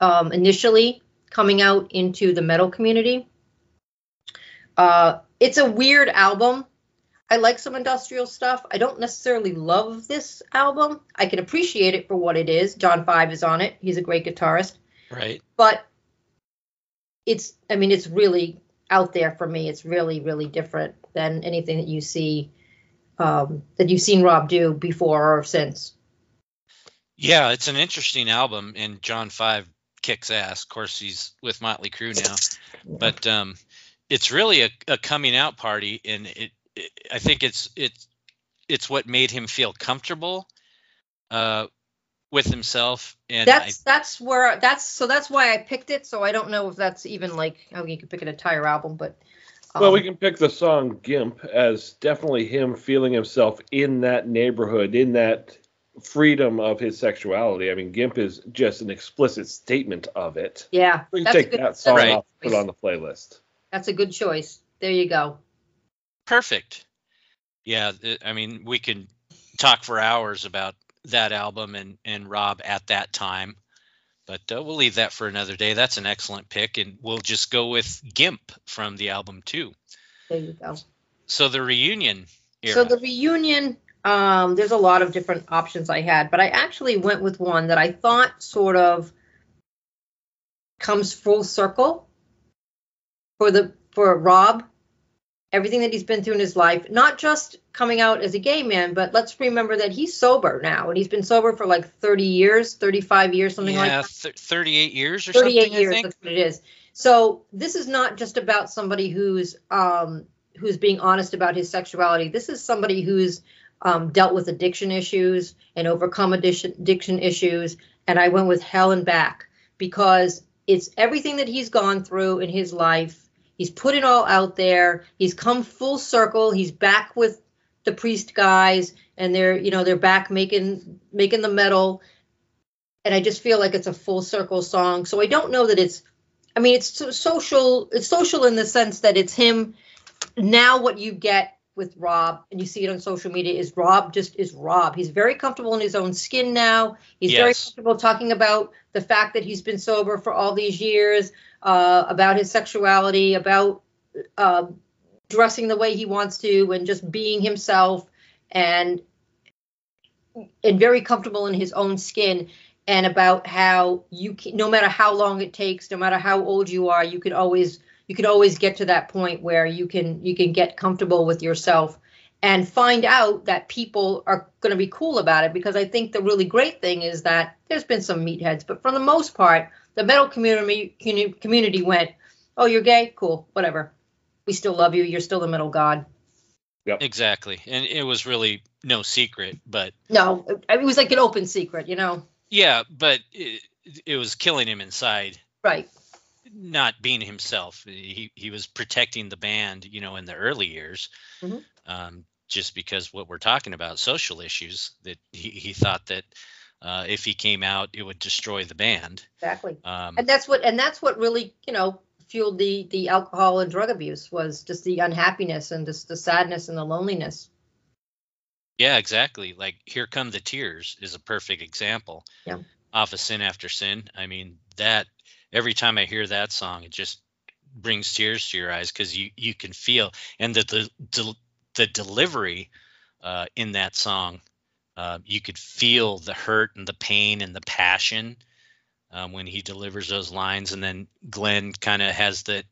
um, initially coming out into the metal community. Uh, it's a weird album. I like some industrial stuff. I don't necessarily love this album. I can appreciate it for what it is. John Five is on it. He's a great guitarist. Right. But it's I mean it's really out there for me. It's really really different than anything that you see um, that you've seen Rob do before or since. Yeah, it's an interesting album, and John Five kicks ass. Of course, he's with Motley Crue now, but um, it's really a, a coming out party, and it, it, I think it's it's it's what made him feel comfortable uh, with himself. And that's I, that's where that's so that's why I picked it. So I don't know if that's even like how you could pick an entire album, but um, Well, we can pick the song "Gimp" as definitely him feeling himself in that neighborhood, in that freedom of his sexuality. I mean, "Gimp" is just an explicit statement of it. yeah, We can take that song Right. off, put it on the playlist. That's a good choice. There you go. perfect. Yeah, I mean, we can talk for hours about that album and and Rob at that time, but uh, we'll leave that for another day. That's an excellent pick, and we'll just go with Gimp from the album too. There you go. So the reunion era. So the reunion, um, there's a lot of different options I had, but I actually went with one that I thought sort of comes full circle for the for Rob, everything that he's been through in his life, not just coming out as a gay man, but let's remember that he's sober now and he's been sober for like 30 years, 35 years, something like yeah, that. th- 38 years or 38 something. I years think. that's what it is so this is not just about somebody who's um who's being honest about his sexuality this is somebody who's um, dealt with addiction issues and overcome addiction, addiction issues and i went with hell and back because it's everything that he's gone through in his life he's put it all out there he's come full circle he's back with the priest guys and they're you know they're back making making the metal and I just feel like it's a full circle song. So I don't know that it's. I mean, it's so- social. It's social in the sense that it's him. Now, what you get with Rob, and you see it on social media, is Rob just is Rob. He's very comfortable in his own skin now. He's very comfortable talking about the fact that he's been sober for all these years, uh, about his sexuality, about uh, dressing the way he wants to, and just being himself, and and very comfortable in his own skin and about how you can, no matter how long it takes no matter how old you are you can always you can always get to that point where you can you can get comfortable with yourself and find out that people are going to be cool about it because i think the really great thing is that there's been some meatheads but for the most part the metal community community went oh you're gay? Cool whatever. We still love you. You're still the metal god. Exactly, and it was really no secret, but no it, it was like an open secret you know? Yeah, but it, it was killing him inside. right not being himself. He he was protecting the band, you know, in the early years, Mhm. um, just because what we're talking about, social issues. That he he thought that uh, if he came out, it would destroy the band. exactly Um, and that's what and that's what really you know fueled the the alcohol and drug abuse was just the unhappiness and just the sadness and the loneliness yeah, exactly. Like "Here Come the Tears" is a perfect example. Yeah. Off of "Sin After Sin." I mean, that every time I hear that song, it just brings tears to your eyes because you you can feel and the the the, the delivery uh, in that song uh, you could feel the hurt and the pain and the passion um, when he delivers those lines and then glenn kind of has the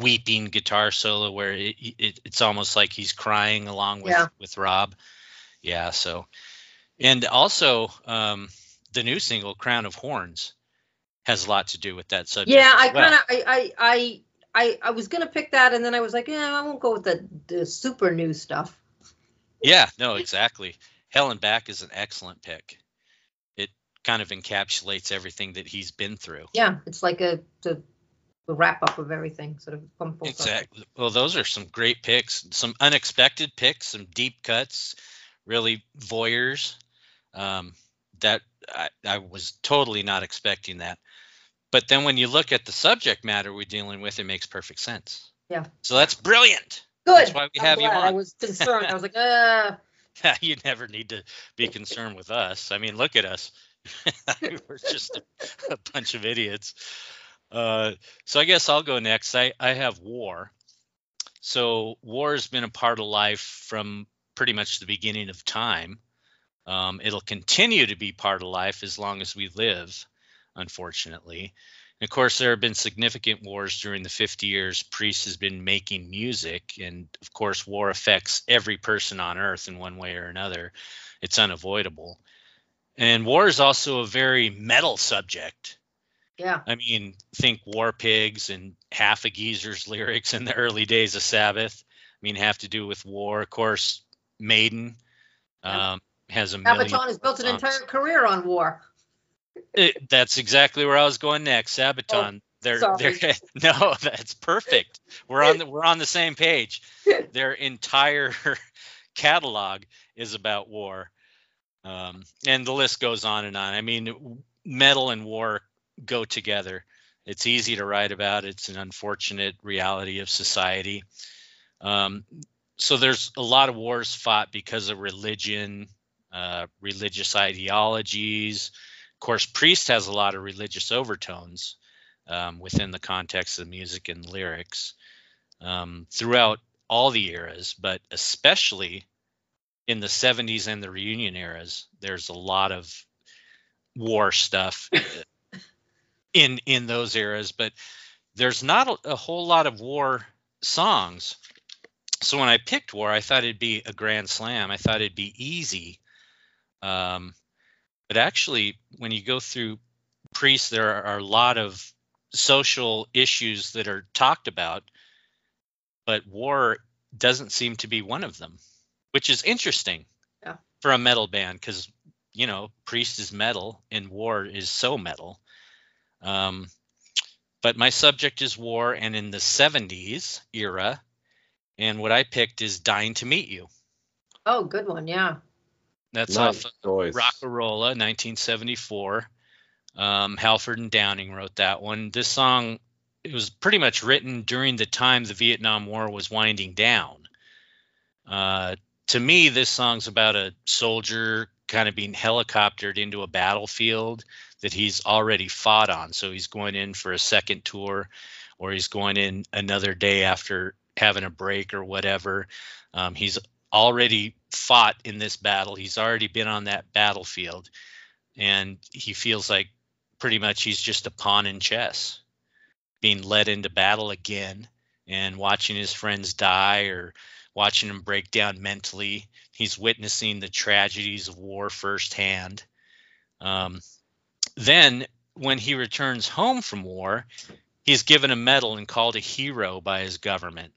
weeping guitar solo where it, it, it's almost like he's crying along with Yeah. with rob yeah so and also um, the new single crown of horns has a lot to do with that subject yeah i well. kind of I, I i i i was gonna pick that and then i was like yeah i won't go with the the super new stuff Yeah, no, exactly. Helen Back is an excellent pick. It kind of encapsulates everything that he's been through. yeah it's like a the, the wrap up of everything sort of come full. Exactly. Well, those are some great picks, some unexpected picks, some deep cuts, really voyeurs. Um, that I, I was totally not expecting that. But then when you look at the subject matter we're dealing with, it makes perfect sense. Yeah. So that's brilliant. Good. That's why we I'm have you glad. I was concerned. I was like, uh, you never need to be concerned with us. I mean, look at us. We're just a, a bunch of idiots. Uh, so I guess I'll go next. I, I have war. So war has been a part of life from pretty much the beginning of time. Um, it'll continue to be part of life as long as we live, unfortunately. And of course, there have been significant wars during the 50 years Priest has been making music. And of course, war affects every person on earth in one way or another. It's unavoidable. And war is also a very metal subject. yeah. I mean, think War Pigs and half a geezer's lyrics in the early days of Sabbath. I mean, have to do with war. Of course, Maiden um, has a million. Sabaton has built an songs. entire career on war. It, that's exactly where I was going next. Sabaton. they're, Oh, they're no, that's perfect. We're on the we're on the same page. Their entire catalog is about war, um, and the list goes on and on. I mean, metal and war go together. It's easy to write about. It's an unfortunate reality of society. Um, so there's a lot of wars fought because of religion, uh, religious ideologies. Of course, Priest has a lot of religious overtones um, within the context of music and lyrics um, throughout all the eras, but especially in the 70s and the reunion eras. There's a lot of war stuff in in those eras, but there's not a, a whole lot of war songs. So when I picked war, I thought it'd be a grand slam. I thought it'd be easy. Um, but actually, when you go through priests, there are a lot of social issues that are talked about, but war doesn't seem to be one of them, which is interesting Yeah. for a metal band because you know priest is metal and war is so metal. Um, but my subject is war, and in the '70s era, and what I picked is "Dying to Meet You." Oh, good one. Yeah. That's Nice off choice. Rockarola, 1974. Um, Halford and Downing wrote that one. This song, it was pretty much written during the time the Vietnam War was winding down. Uh, to me, this song's about a soldier kind of being helicoptered into a battlefield that he's already fought on. So he's going in for a second tour, or he's going in another day after having a break or whatever. Um, he's already fought in this battle. He's already been on that battlefield, and he feels like pretty much he's just a pawn in chess, being led into battle again and watching his friends die or watching him break down mentally. He's witnessing the tragedies of war firsthand. Um, then, when he returns home from war, he's given a medal and called a hero by his government,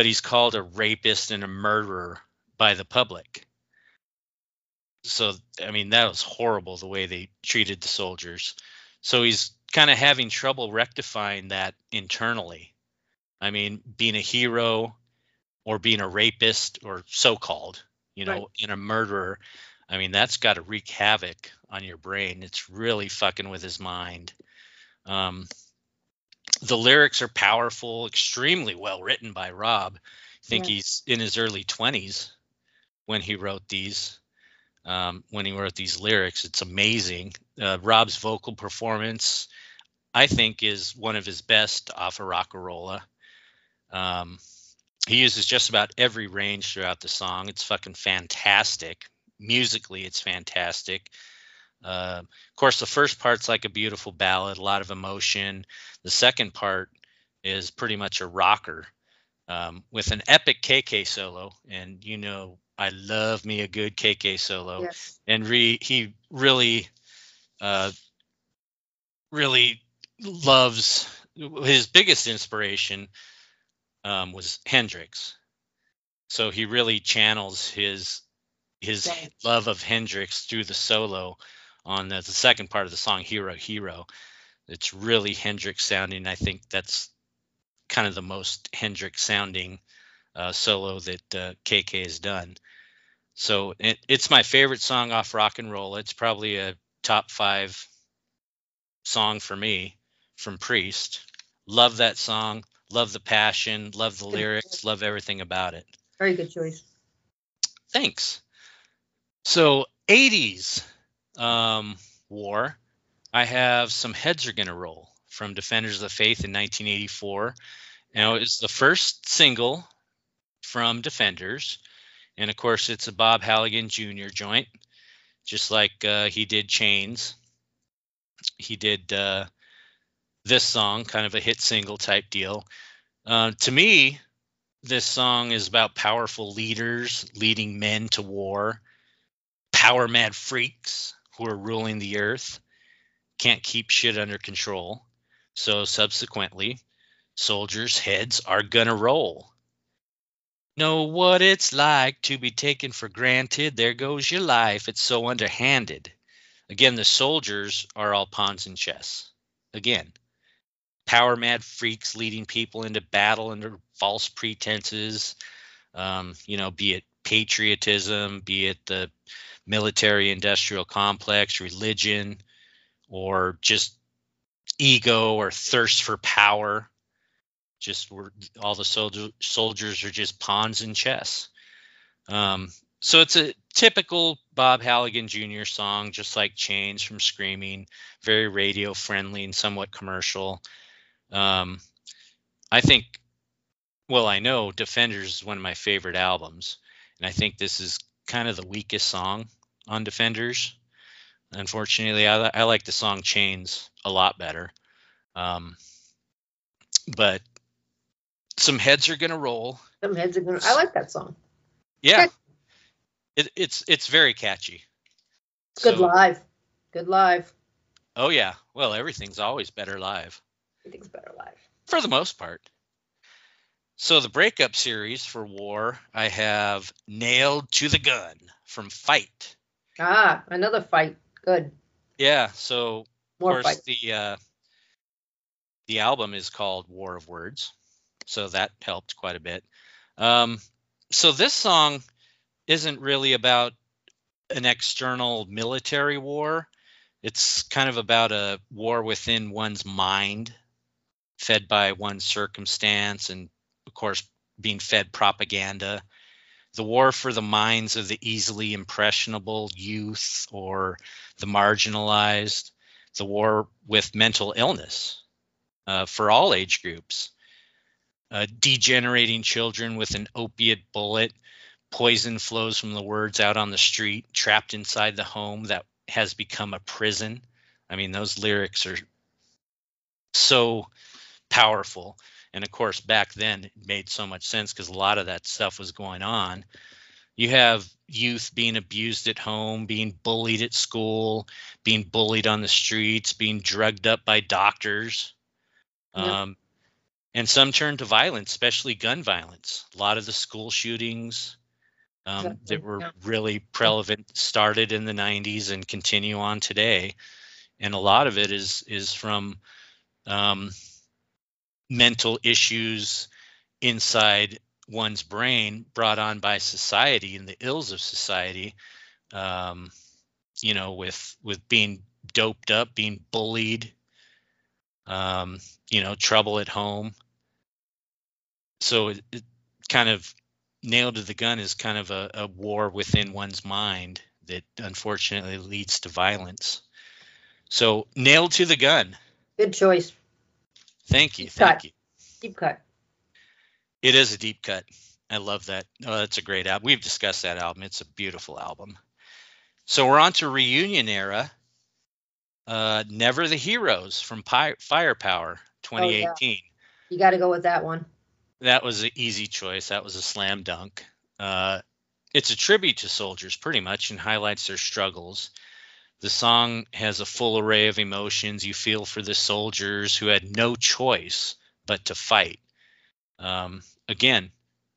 but he's called a rapist and a murderer by the public. So, I mean, that was horrible the way they treated the soldiers. So he's kind of having trouble rectifying that internally. I mean, being a hero or being a rapist or so called, you know, Right. and a murderer, I mean, that's got to wreak havoc on your brain. It's really fucking with his mind. Um, the lyrics are powerful, extremely well written by Rob. I think Yeah. he's in his early 20s when he wrote these. Um, when he wrote these lyrics, it's amazing. Uh, Rob's vocal performance, I think, is one of his best off of Rockarola. Um, he uses just about every range throughout the song. It's fucking fantastic. Musically, it's fantastic. Uh, of course, the first part's like a beautiful ballad, a lot of emotion. The second part is pretty much a rocker um, with an epic KK solo. And you know, I love me a good KK solo. Yes. And re- he really, uh, really loves his biggest inspiration um, was Hendrix. So he really channels his his Right. love of Hendrix through the solo on the, the second part of the song Hero Hero. It's really Hendrix sounding. I think that's kind of the most Hendrix sounding uh, solo that uh, KK has done. So it, it's my favorite song off Rock and Roll. It's probably a top five song for me from Priest. Love that song. Love the passion. Love the lyrics. Love everything about it. Very good choice. Thanks. So 80s um, war. I have some heads are gonna roll from Defenders of the Faith in 1984. Now it's the first single from Defenders, and of course it's a Bob Halligan Jr. joint, just like uh, he did Chains. He did uh, this song, kind of a hit single type deal. Uh, to me, this song is about powerful leaders leading men to war, power mad freaks who are ruling the earth, can't keep shit under control. So subsequently, soldiers' heads are gonna roll. Know what it's like to be taken for granted. There goes your life. It's so underhanded. Again, the soldiers are all pawns in chess. Again, power mad freaks leading people into battle under false pretenses. Um, you know, be it patriotism, be it the military industrial complex, religion, or just ego or thirst for power. Just we're, all the soldier, soldiers are just pawns in chess. Um, so it's a typical Bob Halligan Jr. song, just like Chains from Screaming, very radio friendly and somewhat commercial. Um, I think, well, I know Defenders is one of my favorite albums, and I think this is kind of the weakest song on Defenders. Unfortunately, I, I like the song Chains a lot better. Um, but some heads are gonna roll. Some heads are gonna. I like that song. Yeah, Okay. it, it's it's very catchy. It's good So- live. Good live. Oh yeah. Well, everything's always better live Everything's better live. for the most part. So the breakup series for War, I have Nailed to the Gun from Fight. Ah, another fight. Good. Yeah. So More of course fight. the uh, the album is called War of Words, so that helped quite a bit. Um, so this song isn't really about an external military war. It's kind of about a war within one's mind, fed by one's circumstance, and course being fed propaganda. The war for the minds of the easily impressionable youth or the marginalized the war with mental illness uh, for all age groups. Uh, degenerating children with an opiate bullet, poison flows from the words out on the street, trapped inside the home that has become a prison. I mean, those lyrics are so powerful. And of course, back then it made so much sense because a lot of that stuff was going on. You have youth being abused at home, being bullied at school, being bullied on the streets, being drugged up by doctors. Yep. Um, and some turn to violence, especially gun violence. A lot of the school shootings um, Exactly, that were yeah. really prevalent started in the 90s and continue on today. And a lot of it is is from um, mental issues inside one's brain brought on by society and the ills of society um, you know with with being doped up being bullied um, you know trouble at home. So it, it kind of nailed to the gun is kind of a, a war within one's mind that unfortunately leads to violence. So nailed to the gun. Good choice. Thank you Deep thank cut. you Deep cut. It is a deep cut. I love that. Oh, that's a great album. We've discussed that album. It's a beautiful album. So we're on to reunion era. Uh, Never the Heroes from Pi- Firepower 2018. You got to go with that one. That was an easy choice. That was a slam dunk. Uh, it's a tribute to soldiers, pretty much, and highlights their struggles. The song has a full array of emotions you feel for the soldiers who had no choice but to fight. Um, again,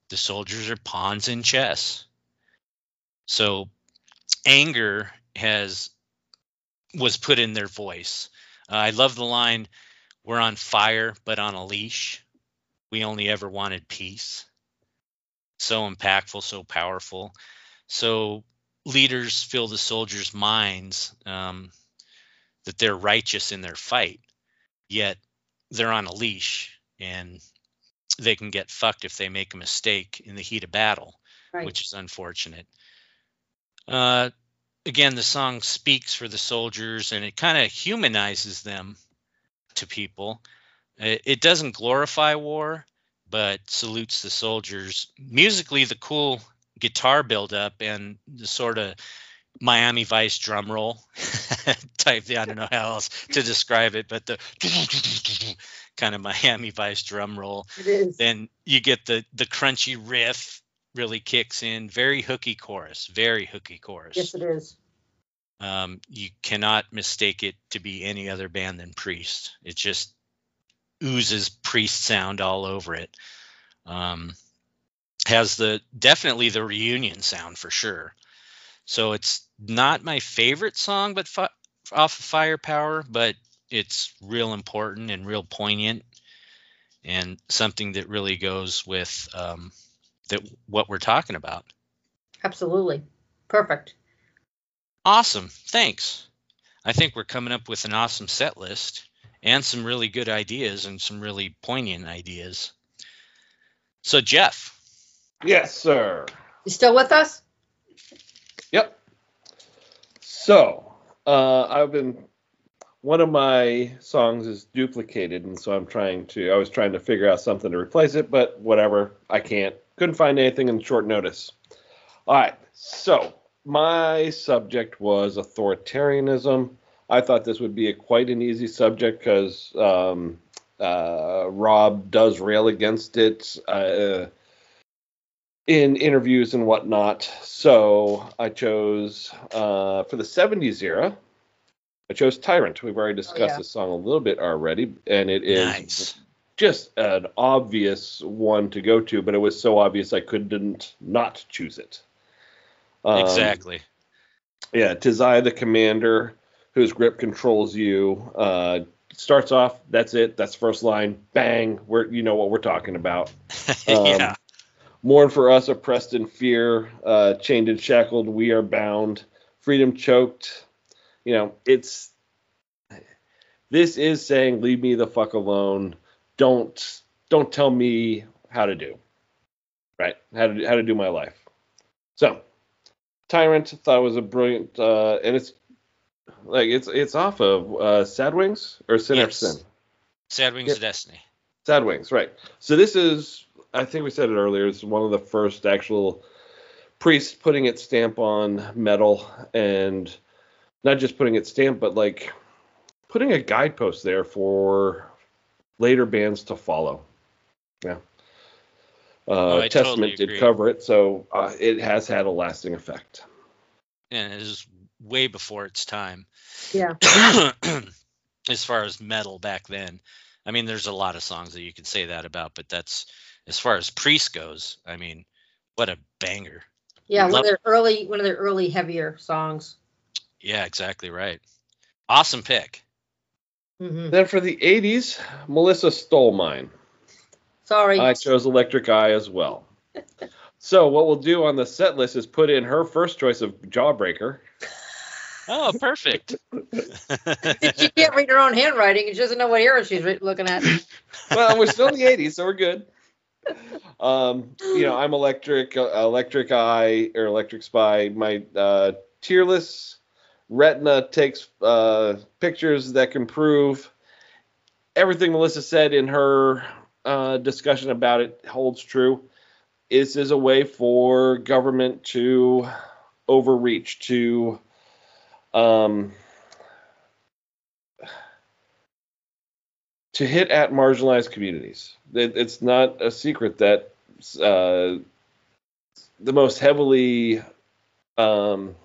the soldiers are pawns in chess. So anger has was put in their voice. Uh, I love the line, "We're on fire, but on a leash. We only ever wanted peace." So impactful, so powerful. So leaders fill the soldiers' minds um, that they're righteous in their fight, yet they're on a leash and they can get fucked if they make a mistake in the heat of battle, Right. which is unfortunate. Uh, again, the song speaks for the soldiers and it kind of humanizes them to people. It, it doesn't glorify war, but salutes the soldiers. Musically, the cool guitar buildup and the sort of Miami Vice drum roll type. I don't know how else to describe it, but the kind of Miami Vice drum roll. It is. Then you get the the crunchy riff really kicks in. Very hooky chorus. Very hooky chorus. Yes, it is. Um, you cannot mistake it to be any other band than Priest. It just oozes Priest sound all over it. Um, has the definitely the reunion sound for sure. So it's not my favorite song, but fi- off of Firepower, but it's real important and real poignant, and something that really goes with um, that what we're talking about. Absolutely. Perfect. Awesome. Thanks. I think we're coming up with an awesome set list and some really good ideas and some really poignant ideas. So, Jeff, Yes, sir. You still with us? Yep. So, uh, I've been one of my songs is duplicated, and so I'm trying to. I was trying to figure out something to replace it, but whatever. I can't. Couldn't find anything in short notice. All right. So my subject was authoritarianism. I thought this would be a quite an easy subject because um, uh, Rob does rail against it. Uh, in interviews and whatnot. So I chose uh, for the 70s era. I chose Tyrant. We've already discussed yeah. this song a little bit already, and it is Nice. just an obvious one to go to. But it was so obvious I couldn't not choose it. Um, exactly. Yeah, tis I, the commander, whose grip controls you. Uh, starts off. That's it. That's first line. Bang. We're you know what we're talking about. um, yeah. Mourn for us, oppressed in fear, uh, chained and shackled, we are bound, freedom choked. You know, it's this is saying, leave me the fuck alone. Don't don't tell me how to do. Right? How to how to do my life. So, Tyrant thought it was a brilliant, uh, and it's like it's it's off of uh, Sad Wings or Sin Yes. Sin. Sad Wings yeah. of Destiny. Sad Wings, right. So this is, I think we said it earlier, it's one of the first actual priests putting its stamp on metal and not just putting its stamp, but like putting a guidepost there for later bands to follow. Yeah. Uh, Oh, Testament totally did cover it, so uh, it has had a lasting effect. And it is way before its time. Yeah. as far as metal back then. I mean, there's a lot of songs that you can say that about, but that's as far as Priest goes. I mean, what a banger. Yeah. One of their early, one of their early heavier songs. Yeah, exactly right. Awesome pick. hmm Then for the 80s, Melissa stole mine. Sorry. I chose Electric Eye as well. So what we'll do on the set list is put in her first choice of Jawbreaker. Oh, perfect. she can't read her own handwriting and she doesn't know what era she's re- looking at. Well, we're still in the 80s, so we're good. Um, you know, I'm Electric, uh, Electric Eye or Electric Spy. My uh, tearless retina takes uh, pictures that can prove everything Melissa said in her uh, discussion about it holds true. This is a way for government to overreach, to um, to hit at marginalized communities. It, it's not a secret that uh, the most heavily um,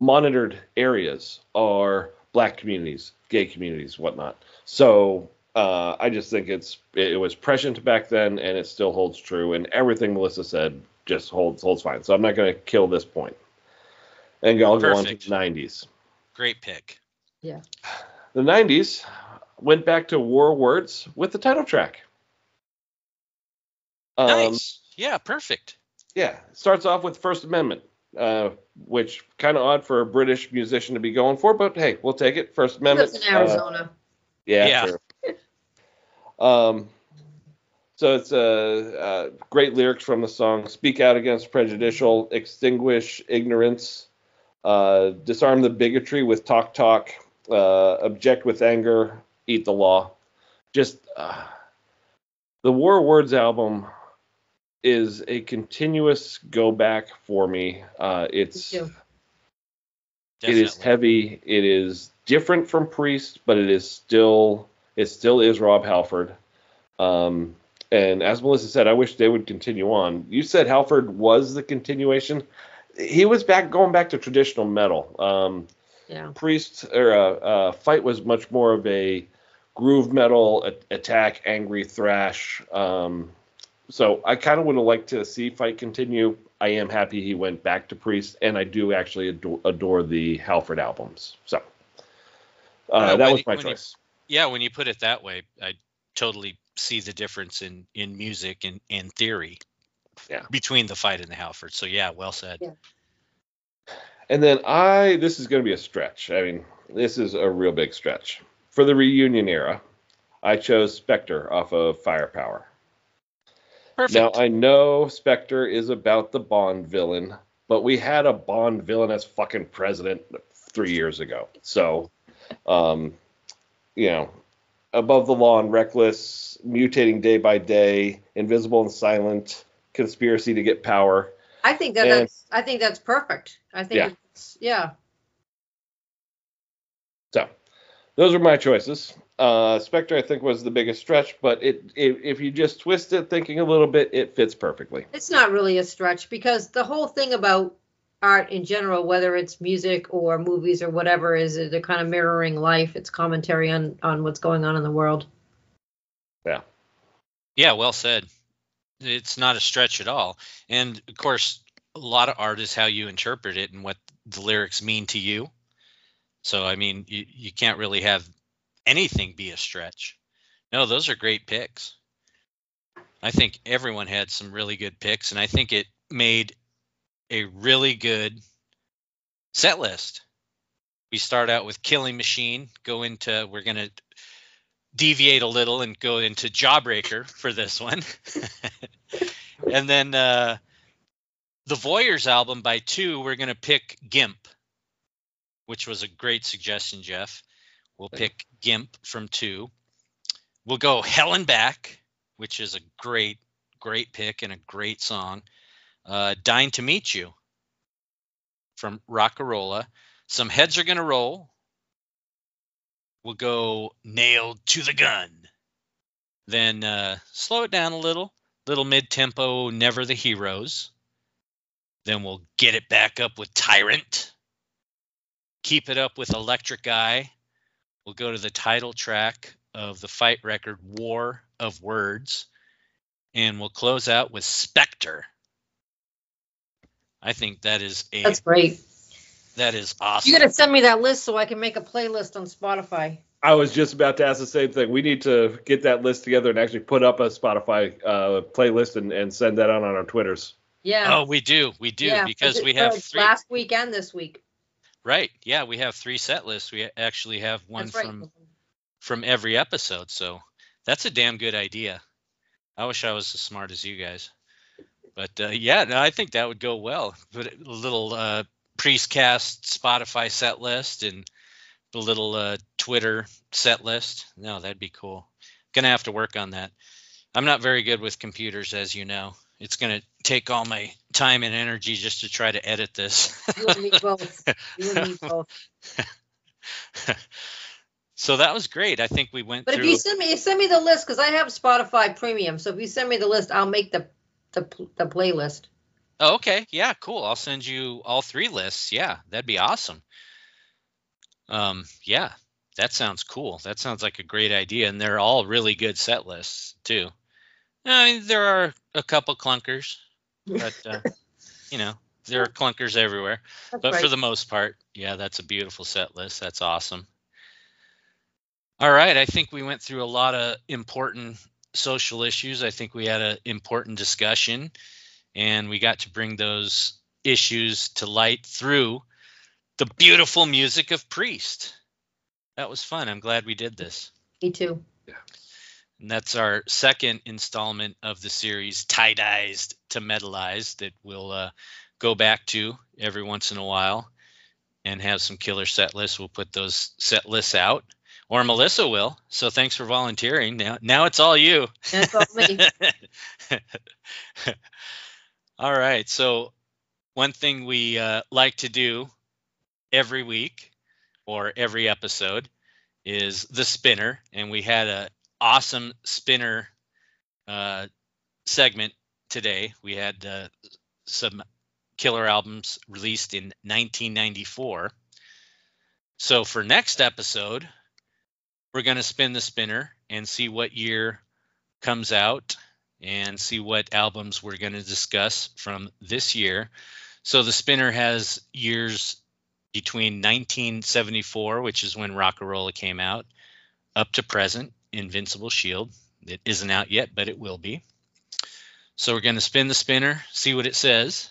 monitored areas are black communities, gay communities, whatnot. So uh, I just think it's it, it was prescient back then, and it still holds true. And everything Melissa said just holds holds fine. So I'm not going to kill this point. And I'll go on to the 90s. Great pick. Yeah. The 90s went back to war words with the title track. Um, nice. Yeah, perfect. Yeah, starts off with First Amendment, uh, which kind of odd for a British musician to be going for, but hey, we'll take it. First Amendment. lives in uh, Arizona. yeah, Yeah. true. Um, so it's uh, uh, great lyrics from the song Speak out against prejudicial, extinguish ignorance, uh, disarm the bigotry with talk talk, uh, object with anger, eat the law. Just uh, the War of Words album is a continuous go back for me. Uh, it's Me it is heavy. It is different from Priest, but it is still it still is Rob Halford. Um, and as Melissa said, I wish they would continue on. You said Halford was the continuation. He was back going back to traditional metal. Um, Yeah. Priest or uh, uh, Fight was much more of a groove metal a- attack, angry thrash. Um, so I kind of would have liked to see Fight continue. I am happy he went back to Priest, and I do actually adore, adore the Halford albums. So uh, Uh, that was my when you- choice. Yeah, when you put it that way, I totally see the difference in in music and in theory. Yeah. Between the fight and the Halford. So yeah, well said. Yeah. And then I, this is going to be a stretch. I mean, this is a real big stretch. For the reunion era, I chose Spectre off of Firepower. Perfect. Now I know Spectre is about the Bond villain, but we had a Bond villain as fucking president three years ago. So, um, you know, above the law and reckless, mutating day by day, invisible and silent, conspiracy to get power. I think that And- that's I think that's perfect. I think Yeah. it's yeah. So, those are my choices. Uh, Spectre, I think, was the biggest stretch, but it, if if you just twist it, thinking a little bit, it fits perfectly. It's not really a stretch because the whole thing about art in general, whether it's music or movies or whatever, is they're kind of mirroring life. It's commentary on on what's going on in the world. Yeah. Yeah, well said. It's not a stretch at all. And of course, a lot of art is how you interpret it and what the lyrics mean to you. So, I mean, you, you can't really have anything be a stretch. No, those are great picks. I think everyone had some really good picks, and I think it made a really good set list. We start out with Killing Machine, go into, we're going to deviate a little and go into Jawbreaker for this one. and then uh, the Voyeurs album by two, we're going to pick Gimp, which was a great suggestion, Jeff. We'll pick Gimp from two. We'll go Hell and Back, which is a great, great pick and a great song. Uh, Dying to Meet You from Rockarola. Some heads are going to roll. We'll go Nailed to the Gun. Then uh, slow it down a little, little mid tempo, Never the Heroes. Then we'll get it back up with Tyrant. Keep it up with Electric Eye. We'll go to the title track of the fight record, War of Words. And we'll close out with Spectre. I think that is a That's great. that is awesome. You got to send me that list so I can make a playlist on Spotify. I was just about to ask the same thing. We need to get that list together and actually put up a Spotify uh, playlist and, and send that out on our Twitters. Yeah. Oh, we do, we do, yeah, because it- we have three. last week and this week. Right, yeah, we have three set lists. We actually have one right. from from every episode, so that's a damn good idea. I wish I was as smart as you guys, but uh, yeah, no, I think that would go well. Put a little uh, Priestcast Spotify set list and the little uh, Twitter set list. No, that'd be cool. Gonna have to work on that. I'm not very good with computers, as you know. It's gonna take all my time and energy just to try to edit this. You and me both. You and me both. so that was great. I think we went But if you send me send me the list because I have Spotify Premium. So if you send me the list, I'll make the the, the playlist. Oh, okay, yeah, cool. I'll send you all three lists. Yeah, that'd be awesome. Um, yeah, that sounds cool. That sounds like a great idea, and they're all really good set lists too. I mean, there are a couple clunkers, but uh, you know, there are clunkers everywhere. That's but right. for the most part, yeah, that's a beautiful set list. That's awesome. All right, I think we went through a lot of important social issues. I think we had an important discussion, and we got to bring those issues to light through the beautiful music of Priest. That was fun. I'm glad we did this. me too. And that's our second installment of the series, Tiedyzed to Metalized, that we'll uh, go back to every once in a while and have some killer set lists. We'll put those set lists out, or Melissa will. So thanks for volunteering. Now, now it's all you. That's all me. all right. So one thing we uh, like to do every week or every episode is the spinner, and we had a awesome spinner uh, segment today. We had uh, some killer albums released in 1994. So for next episode, we're going to spin the spinner and see what year comes out and see what albums we're going to discuss from this year. So the spinner has years between 1974, which is when Rocka Rolla came out, up to present, Invincible Shield. It isn't out yet, but it will be. So we're going to spin the spinner, see what it says.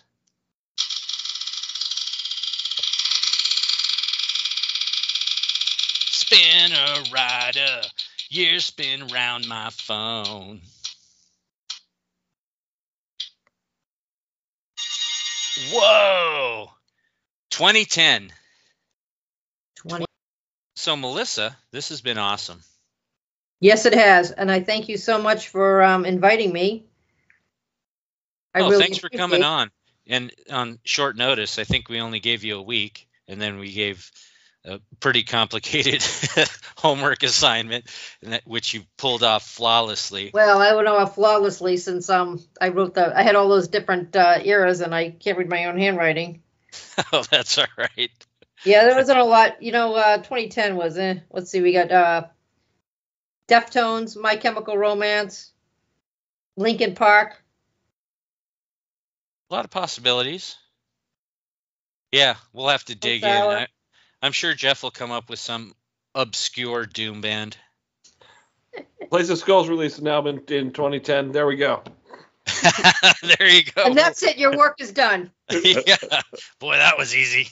Spinner rider, years spin round my phone. Whoa! 2010. 20. So, Melissa, this has been awesome. Yes, it has, and I thank you so much for um, inviting me. I oh, really thanks for coming appreciate- on. And on short notice, I think we only gave you a week, and then we gave a pretty complicated homework assignment, that, which you pulled off flawlessly. Well, I would know it flawlessly since um I wrote the I had all those different uh, eras and I can't read my own handwriting. oh, that's all right. Yeah, there wasn't a lot. You know, uh, 2010 was. Eh, let's see, we got uh, Deftones, My Chemical Romance, Linkin Park. A lot of possibilities. Yeah, we'll have to dig in. I, I'm sure Jeff will come up with some obscure doom band. Place of Skulls released an album in 2010. There we go. there you go. And that's it. Your work is done. yeah. Boy, that was easy.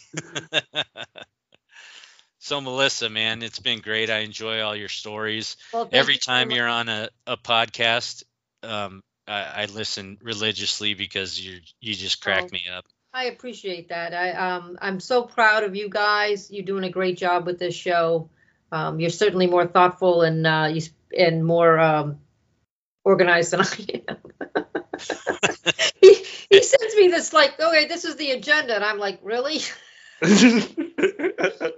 So Melissa, man, it's been great. I enjoy all your stories. Well, Every you time you're on a, a podcast, um, I, I listen religiously because you you just crack Oh. me up. I appreciate that. I um I'm so proud of you guys. You're doing a great job with this show. Um, you're certainly more thoughtful and uh, you and more um, organized than I am. he, he sends me this like, okay, this is the agenda, and I'm like, really? I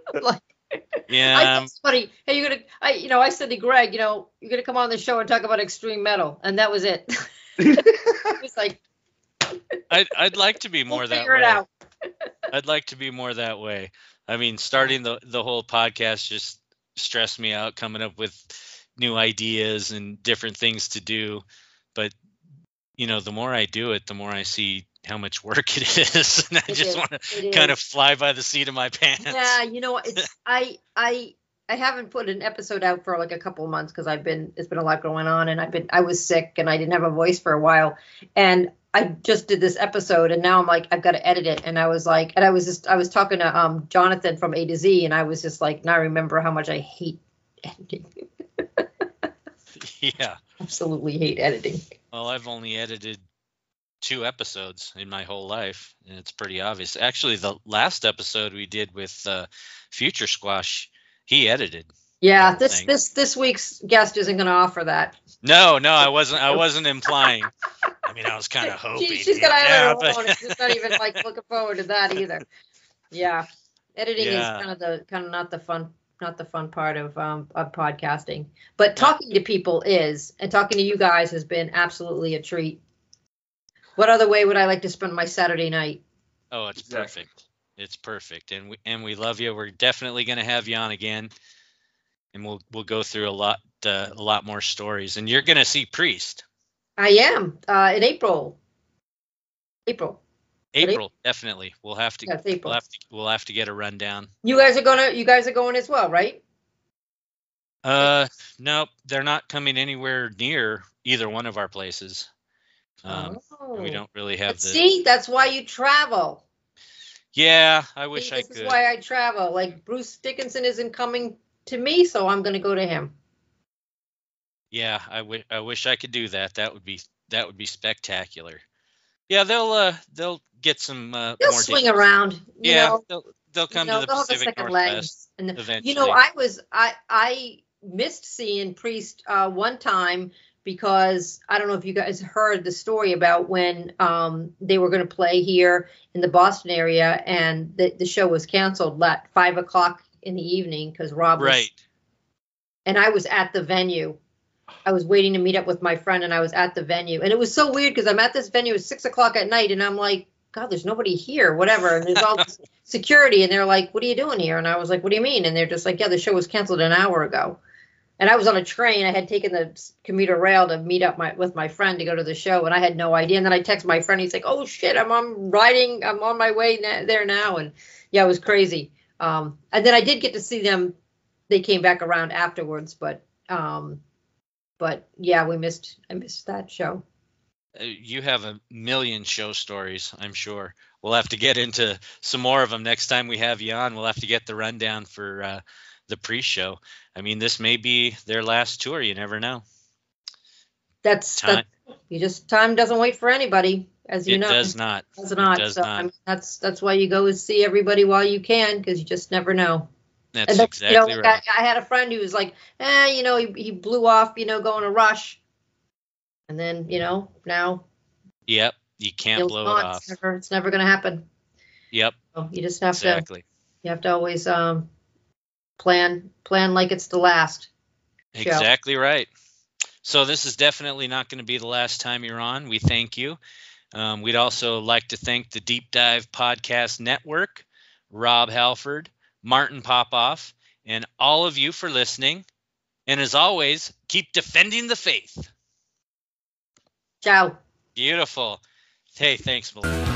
Yeah, told somebody, hey, you're gonna, I, you know, I said to Greg, you know, you're gonna come on the show and talk about extreme metal, and that was it. it was like, I'd I'd like to be more we'll that way. it out. I'd like to be more that way. I mean, starting the the whole podcast just stressed me out coming up with new ideas and different things to do. But you know, the more I do it, the more I see how much work it is, and I It just want to kind is. of fly by the seat of my pants. Yeah, you know, it's I I I haven't put an episode out for like a couple of months because I've been it's been a lot going on and I've been I was sick and I didn't have a voice for a while and I just did this episode and now I'm like I've got to edit it and I was like and I was just I was talking to um Jonathan from A to Z and I was just like now I remember how much I hate editing yeah. absolutely hate editing Well, I've only edited two episodes in my whole life, and it's pretty obvious. Actually, the last episode we did with uh, Future Squash, he edited. yeah this thing. this this week's guest isn't going to offer that No, no, I wasn't. I wasn't implying. I mean, I was kind of hoping. She, she's got yeah, eyeliner but- She's not even like looking forward to that either. Yeah, editing Yeah. is kind of the kind of not the fun not the fun part of um of podcasting. But talking to people is, and talking to you guys has been absolutely a treat. What other way would I like to spend my Saturday night? Oh, it's Exactly. perfect. It's perfect, and we and we love you. We're definitely going to have you on again, and we'll we'll go through a lot uh, a lot more stories. And you're going to see Priest I am uh, in April. April. Ready? April definitely. We'll have to Yeah, it's April. we'll have to we'll have to get a rundown. You guys are gonna. You guys are going as well, right? Uh, nope, they're not coming anywhere near either one of our places. Um, oh. we don't really have But the. see, that's why you travel. Yeah, I wish See, I this could. is why I travel. Like Bruce Dickinson isn't coming to me, so I'm going to go to him. Yeah, I wi- I wish I could do that. That would be that would be spectacular. Yeah, they'll uh they'll get some uh They'll more swing around. Yeah, know, they'll they'll come you know, to the they'll have a Pacific second leg. Northwest And then- eventually. You know, I was I I missed seeing Priest uh, one time because I don't know if you guys heard the story about when um, they were going to play here in the Boston area and the, the show was canceled at five o'clock in the evening because Rob was right. and I was at the venue. I was waiting to meet up with my friend, and I was at the venue, and it was so weird because I'm at this venue at six o'clock at night, and I'm like, God, there's nobody here, whatever. And there's all this security, and they're like, What are you doing here? And I was like, What do you mean? And they're just like, Yeah, the show was canceled an hour ago. And I was on a train. I had taken the commuter rail to meet up my, with my friend to go to the show, and I had no idea. And then I text my friend. He's like, "Oh shit, I'm on riding. I'm on my way na- there now." And yeah, it was crazy. Um, and then I did get to see them. They came back around afterwards, but um, but yeah, we missed. I missed that show. Uh, You have a million show stories, I'm sure. We'll have to get into some more of them next time we have you on. We'll have to get the rundown for uh, the pre-show. I mean, this may be their last tour. You never know. That's Time that. You just time doesn't wait for anybody, as you it know. does not. Does not. does so not. I mean, that's that's why you go and see everybody while you can, because you just never know. That's then, exactly you know, right. I, I had a friend who was like, eh, you know, he, he blew off, you know, going to rush, and then you know now Yep. You can't blow it off. It's never, never going to happen. Yep. So you just have to Exactly. you have to always um plan plan like it's the last. show. Exactly right. So this is definitely not going to be the last time you're on. We thank you. Um, we'd also like to thank the Deep Dive Podcast Network, Rob Halford, Martin Popoff, and all of you for listening. And as always, keep defending the faith. Ciao. Beautiful. Hey, thanks, Melissa.